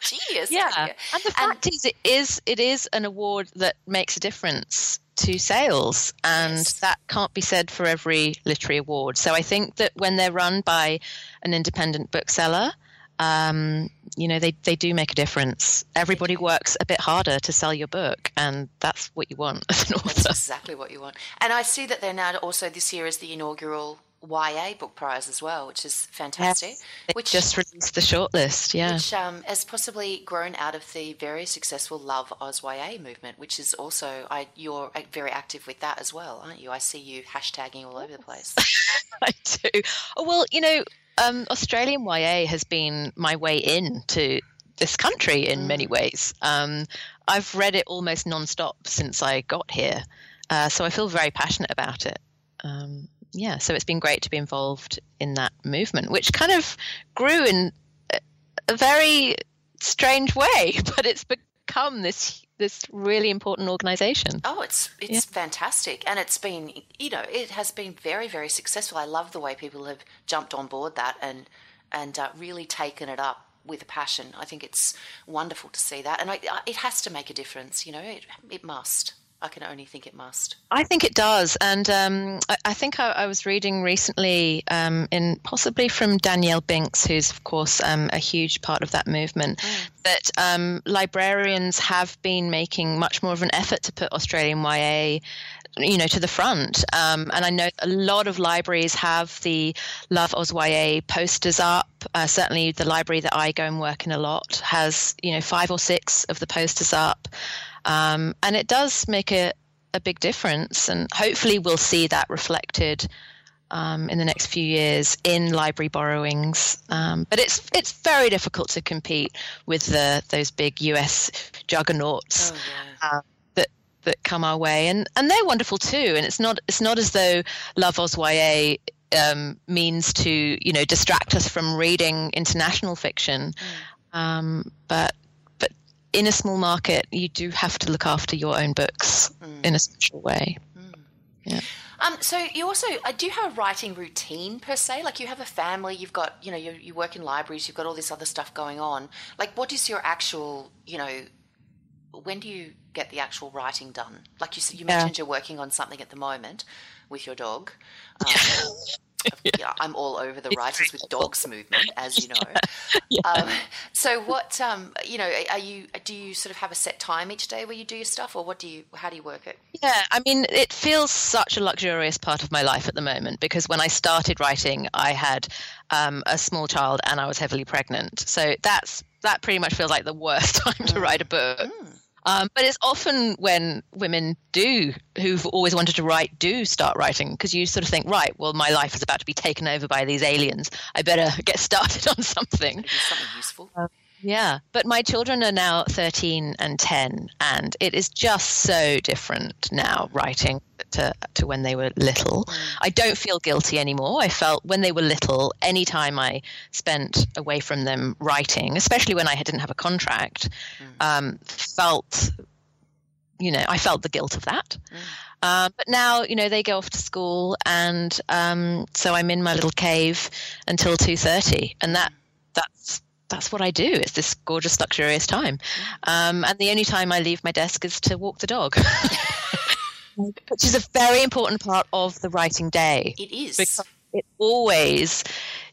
genius yeah. Idea. And the fact and, is, it is it is an award that makes a difference to sales, and yes. that can't be said for every literary award. So I think that when they're run by an independent bookseller, um, you know, they, they do make a difference. Everybody works a bit harder to sell your book, and that's what you want (laughs) as an author. That's exactly what you want. And I see that they're now also this year is the inaugural YA book prize as well, which is fantastic. Yes, which just released the shortlist, yeah. Which um, has possibly grown out of the very successful Love Oz YA movement, which is also I, you're very active with that as well, aren't you? I see you hashtagging all over the place. (laughs) I do. Oh, well, you know, um, Australian YA has been my way in to this country in mm. many ways. Um, I've read it almost non-stop since I got here, uh, so I feel very passionate about it. Um, yeah, so it's been great to be involved in that movement, which kind of grew in a, a very strange way, (laughs) but it's become this this really important organization. Oh, it's it's yeah. fantastic, and it's been you know it has been very very successful. I love the way people have jumped on board that and and uh, really taken it up with a passion. I think it's wonderful to see that, and I, it has to make a difference. You know, it it must. I can only think it must. I think it does, and um, I, I, think I, I, was reading recently, um, in possibly from Danielle Binks, who's of course um, a huge part of that movement, mm. that um, librarians have been making much more of an effort to put Australian YA you know to the front um, and i know a lot of libraries have the love oz ya posters up uh, certainly the library that i go and work in a lot has you know five or six of the posters up um, and it does make a, a big difference. And hopefully, we'll see that reflected um, in the next few years in library borrowings. Um, but it's it's very difficult to compete with the those big US juggernauts oh, yeah. uh, that that come our way, and and they're wonderful too. And it's not it's not as though Love Oz um, means to you know distract us from reading international fiction. Mm. Um, but in a small market, you do have to look after your own books mm. in a special way. Mm. Yeah. Um, so you also uh, do you have a writing routine per se? Like you have a family, you've got you know you, you work in libraries, you've got all this other stuff going on. Like what is your actual you know when do you get the actual writing done? Like you you mentioned, yeah. you're working on something at the moment with your dog. (laughs) Um, (laughs) yeah. I'm all over the writers with dogs (laughs) movement, as you know. (laughs) Yeah. Um, so, what um, you know, are you? Do you sort of have a set time each day where you do your stuff, or what do you? How do you work it? Yeah, I mean, it feels such a luxurious part of my life at the moment because when I started writing, I had um, a small child and I was heavily pregnant. So that's that pretty much feels like the worst time to write a book. Mm. Um, but it's often when women do, who've always wanted to write, do start writing because you sort of think, right, well, my life is about to be taken over by these aliens. I better get (laughs) started on something. Something useful. Um, yeah, but my children are now 13 and 10, and it is just so different now writing to, to when they were little. Mm. I don't feel guilty anymore. I felt when they were little, any time I spent away from them writing, especially when I didn't have a contract, mm. um, felt, you know, I felt the guilt of that. Mm. Um, but now, you know, they go off to school, and um, so I'm in my little cave until two thirty, and that that's that's what I do. It's this gorgeous, luxurious time. Um, and the only time I leave my desk is to walk the dog, (laughs) which is a very important part of the writing day. It is. Because it always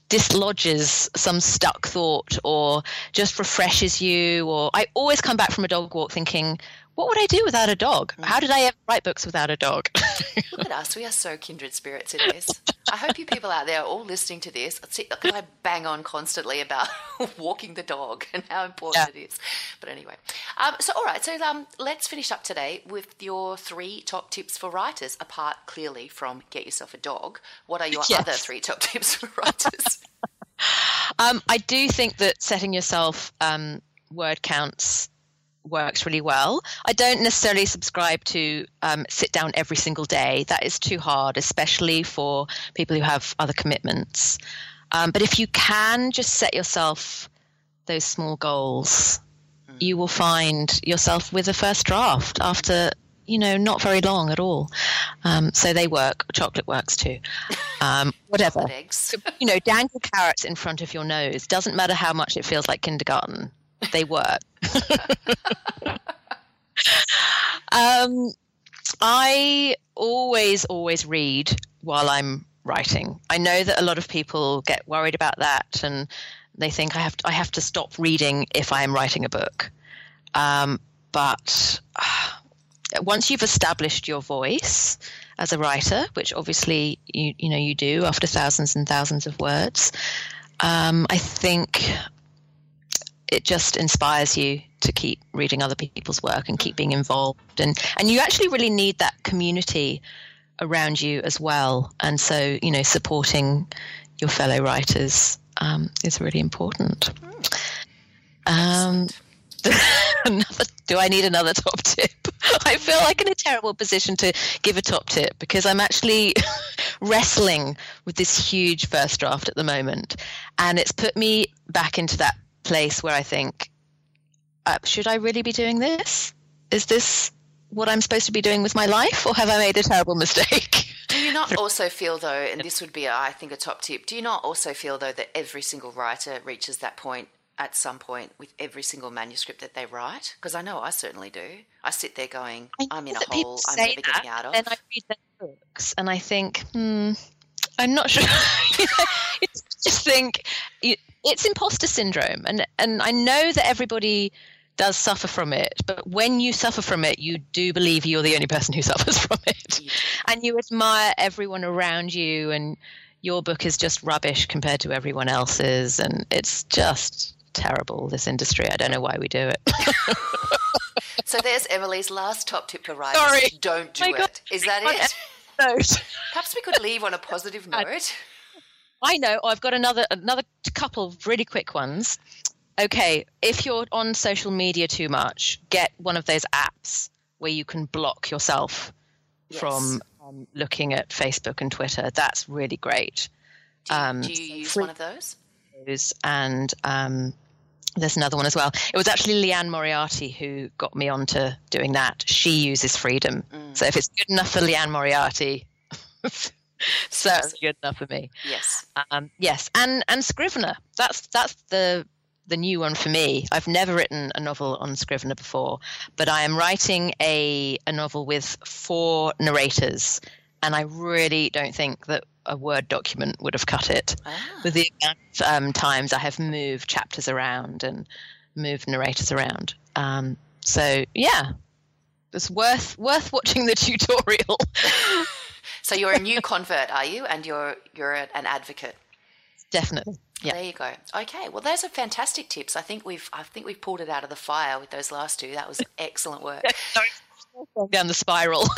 dislodges some stuck thought or just refreshes you or i always come back from a dog walk thinking what would I do without a dog? Mm. How did I ever write books without a dog? (laughs) Look at us. We are so kindred spirits in this. I hope you people out there are all listening to this. I bang on constantly about (laughs) walking the dog and how important yeah. it is. But anyway. Um, so, all right. So, um, let's finish up today with your three top tips for writers, apart clearly from get yourself a dog. What are your yes. other three top (laughs) tips for writers? um, I do think that setting yourself um, word counts works really well. I don't necessarily subscribe to um, sit down every single day. That is too hard, especially for people who have other commitments. Um, but if you can just set yourself those small goals, mm. you will find yourself with a first draft after you know not very long at all. Um, so they work. Chocolate works too. (laughs) Um, whatever. you know, dangle carrots in front of your nose. Doesn't matter how much it feels like kindergarten they work. (laughs) um, I always, always read while I'm writing. I know that a lot of people get worried about that and they think I have to, I have to stop reading if I am writing a book. Um, but uh, once you've established your voice as a writer, which obviously you you know you do after thousands and thousands of words, um, I think it just inspires you to keep reading other people's work and keep being involved and and you actually really need that community around you as well and so you know supporting your fellow writers um, is really important um, (laughs) another, do I need another top tip? (laughs) I feel like in a terrible position to give a top tip because I'm actually (laughs) wrestling with this huge first draft at the moment. And it's put me back into that place where I think, uh, should I really be doing this? Is this what I'm supposed to be doing with my life, or have I made a terrible mistake? (laughs) Do you not also feel, though, and this would be, I think, a top tip, do you not also feel, though, that every single writer reaches that point at some point with every single manuscript that they write? Because I know I certainly do. I sit there going, I'm in a hole I'm never that, getting out of. And I read their books and I think, hmm, I'm not sure. (laughs) it's just think it's imposter syndrome, and and I know that everybody does suffer from it, but when you suffer from it, you do believe you're the only person who (laughs) suffers from it, and you admire everyone around you, and your book is just rubbish compared to everyone else's, and it's just terrible. This industry, I don't know why we do it. (laughs) so there's Emily's last top tip for writers: Sorry. don't do oh it. Is that it? Perhaps we could leave on a positive (laughs) note. I know. I've got another another couple of really quick ones. Okay, if you're on social media too much, get one of those apps where you can block yourself yes. from um, looking at Facebook and Twitter. That's really great. Do you, um, do you use one of those? And um, there's another one as well. It was actually Liane Moriarty who got me onto doing that. She uses Freedom. Mm. So if it's good enough for Liane Moriarty, (laughs) (laughs) certainly good enough for me. Yes. Um, yes, and and Scrivener. That's that's the the new one for me. I've never written a novel on Scrivener before, but I am writing a a novel with four narrators, and I really don't think that a Word document would have cut it. Ah. With the amount of um, times I have moved chapters around and moved narrators around. Um, so yeah, it's worth worth watching the (laughs) tutorial. (laughs) So you're a new convert, are you? And you're you're an advocate. Definitely. Yeah. There you go. Okay. Well, those are fantastic tips. I think we've I think we've pulled it out of the fire with those last two. That was excellent work. (laughs) Down the spiral. (laughs)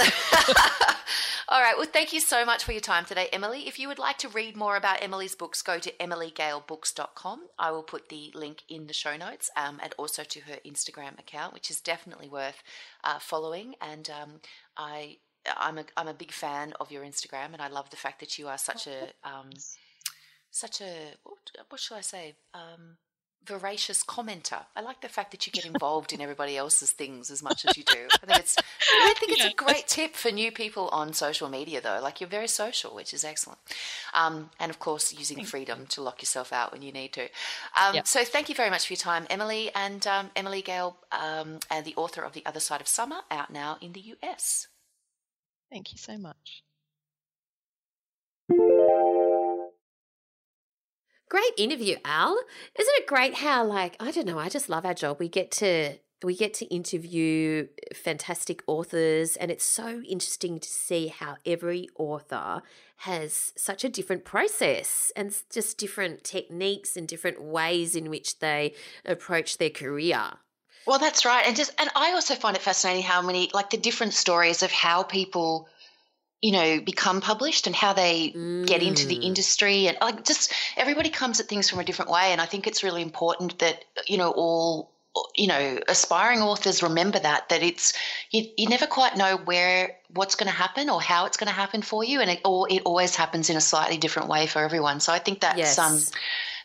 (laughs) All right. Well, thank you so much for your time today, Emily. If you would like to read more about Emily's books, go to emilygalebooks.com. I will put the link in the show notes um, and also to her Instagram account, which is definitely worth uh, following. And um, I I'm a I'm a big fan of your Instagram, and I love the fact that you are such a um, such a what, what shall I say um, voracious commenter. I like the fact that you get involved in everybody else's things as much as you do. I think it's I think it's a great tip for new people on social media, though. Like you're very social, which is excellent, um, and of course using freedom to lock yourself out when you need to. Um, yep. So thank you very much for your time, Emily, and um, Emily Gale, um, and the author of The Other Side of Summer, out now in the US. Thank you so much. Great interview, Al. Isn't it great how, like, I don't know, I just love our job. We get to we get to interview uh, fantastic authors, and it's so interesting to see how every author has such a different process and just different techniques and different ways in which they approach their career. Well, that's right, and just and I also find it fascinating how many like the different stories of how people you know become published and how they mm. get into the mm. industry and like just everybody comes at things from a different way and i think it's really important that you know all you know aspiring authors remember that that it's you, you never quite know where what's going to happen or how it's going to happen for you and it or it always happens in a slightly different way for everyone so i think that's yes. um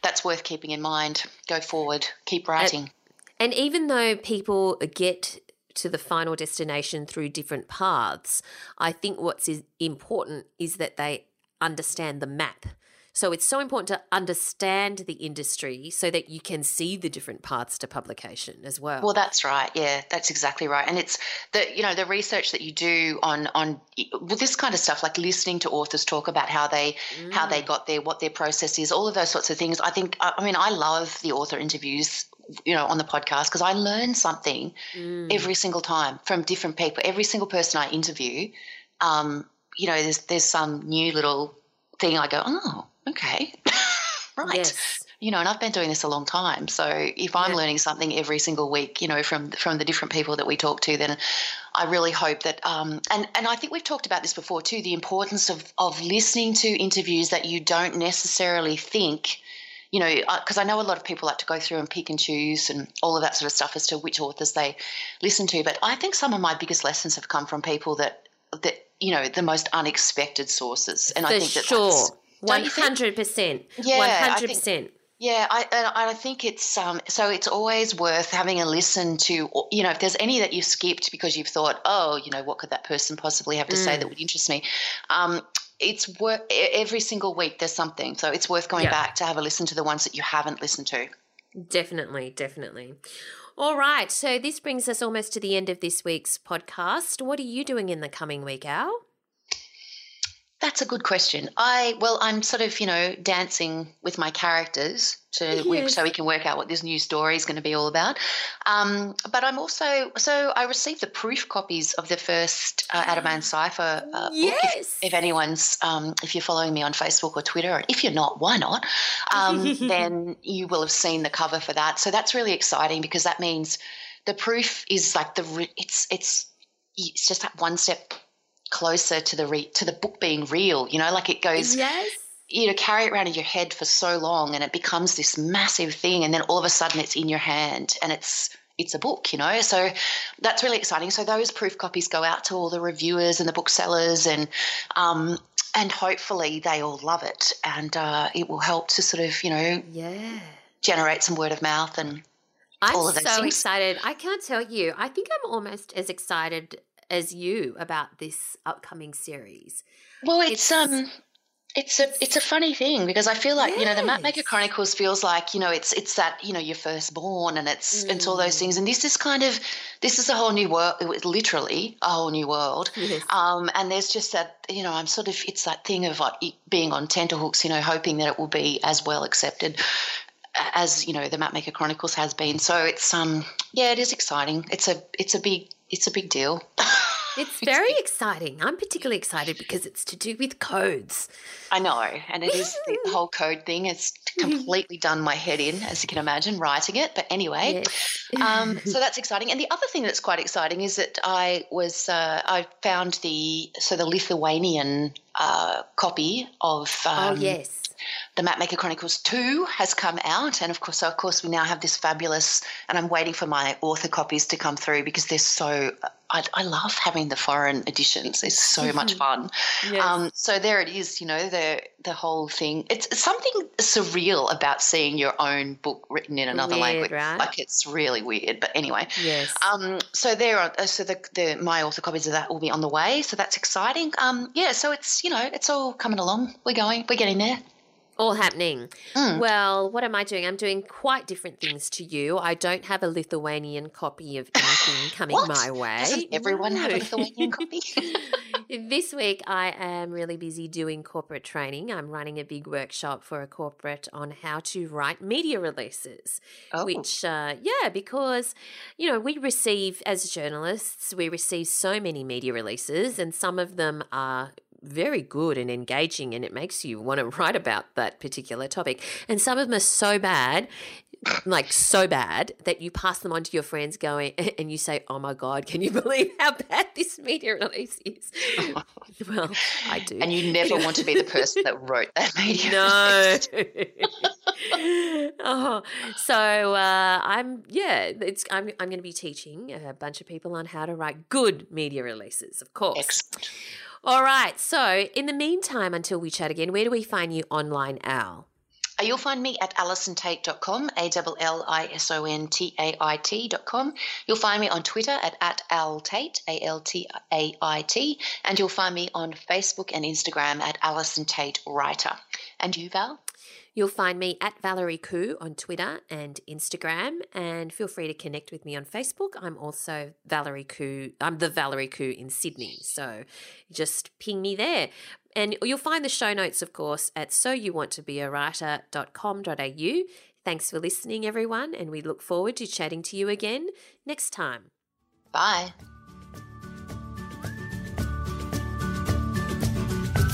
that's worth keeping in mind go forward keep writing and, even though people get to the final destination through different paths, I think what's important is that they understand the map. So it's so important to understand the industry so that you can see the different paths to publication as well. Well, that's right. Yeah, that's exactly right. And it's the you know the research that you do on on well, this kind of stuff, like listening to authors talk about how they mm. how they mm. got there, what their process is, all of those sorts of things. I think I mean I love the author interviews you know on the podcast because I learn something mm. every single time from different people. Every single person I interview, um, you know, there's there's some new little thing I go, oh, okay, (laughs) right. Yes. You know, and I've been doing this a long time. So if I'm yeah. learning something every single week, you know, from from the different people that we talk to, then I really hope that, um, and and I think we've talked about this before too, the importance of of listening to interviews that you don't necessarily think you know, because I know a lot of people like to go through and pick and choose and all of that sort of stuff as to which authors they listen to. But I think some of my biggest lessons have come from people that that you know the most unexpected sources, and For I think that sure, one hundred percent, yeah, one hundred percent. Yeah, I, and I think it's um, so it's always worth having a listen to. You know, if there's any that you've skipped because you've thought, oh, you know, what could that person possibly have to mm. say that would interest me? Um, it's worth every single week there's something. So it's worth going yeah. back to have a listen to the ones that you haven't listened to. Definitely definitely. All right so this brings us almost to the end of this week's podcast. What are you doing in the coming week al that's a good question. I well, I'm sort of you know dancing with my characters to yes. so we can work out what this new story is going to be all about. Um, but I'm also so I received the proof copies of the first uh, Ateban Cipher uh, yes. book. If, if anyone's um, if you're following me on Facebook or Twitter, and if you're not, why not? Um, (laughs) then you will have seen the cover for that. So that's really exciting because that means the proof is like the it's it's it's just that one step closer to the re- to the book being real. You know, like it goes. Yes. You know, carry it around in your head for so long, and it becomes this massive thing, and then all of a sudden it's in your hand, and it's it's a book, you know. So that's really exciting. So those proof copies go out to all the reviewers and the booksellers, and um, and hopefully they all love it, and uh, it will help to sort of you know yeah generate some word of mouth and I'm so things. excited. I can't tell you. I think I'm almost as excited as you about this upcoming series. Well, it's, it's um it's a it's a funny thing because I feel like yes. you know the Mapmaker Chronicles feels like you know it's it's that you know you're first born and it's mm. it's all those things and this is kind of this is a whole new world literally a whole new world yes. um, and there's just that you know I'm sort of it's that thing of like being on tenterhooks you know hoping that it will be as well accepted as you know the Mapmaker Chronicles has been so it's um yeah it is exciting it's a it's a big it's a big deal. It's (laughs) very exciting. I'm particularly excited because it's to do with codes. I know, and it is the (laughs) whole code thing. It's completely done my head in, as you can imagine, writing it. But anyway, yes. um, (laughs) so that's exciting. And the other thing that's quite exciting is that I was uh, I found the so the Lithuanian uh, copy of oh, um, oh yes the Mapmaker Chronicles 2 has come out. And of course, so of course, we now have this fabulous, and I'm waiting for my author copies to come through because they're so, I, I love having the foreign editions. It's so much fun. Yes. Um, so there it is, you know, the, the whole thing. It's something surreal about seeing your own book written in another weird, language. Right? Like it's really weird. But anyway. Yes. Um, so there are, so the, the, my author copies of that will be on the way. So that's exciting. Um, yeah. So it's, you know, it's all coming along. We're going, we're getting there all happening. Mm. Well, what am I doing? I'm doing quite different things to you. I don't have a Lithuanian copy of anything (gasps) coming my way. Doesn't everyone no. have a Lithuanian copy? (laughs) This week, I am really busy doing corporate training. I'm running a big workshop for a corporate on how to write media releases. Oh. Which, uh, yeah, because, you know, we receive, as journalists, we receive so many media releases, and some of them are very good and engaging and it makes you want to (laughs) write about that particular topic. And some of them are so bad, like so bad, that you pass them on to your friends going (laughs) and you say, Oh my God, can you (laughs) believe how bad this media release is? (laughs) well, I do. And you never want to be the person that wrote that media no. release. oh, so uh, I'm yeah, it's I'm I'm going to be teaching a bunch of people on how to write good media releases, of course. Excellent. All right. So, in the meantime, until we chat again, where do we find you online, Al? You'll find me at allisontait.com, A L L I S O N T A I T.com. You'll find me on Twitter at, at altait, A L T A I T, and you'll find me on Facebook and Instagram at Allison Tait Writer. And you, Val? You'll find me at Valerie Khoo on Twitter and Instagram, and feel free to connect with me on Facebook. I'm also Valerie Khoo. I'm the Valerie Khoo in Sydney, so just ping me there. And you'll find the show notes, of course, at soyouwanttobeawriter.com.au. Thanks for listening, everyone, and we look forward to chatting to you again next time. Bye.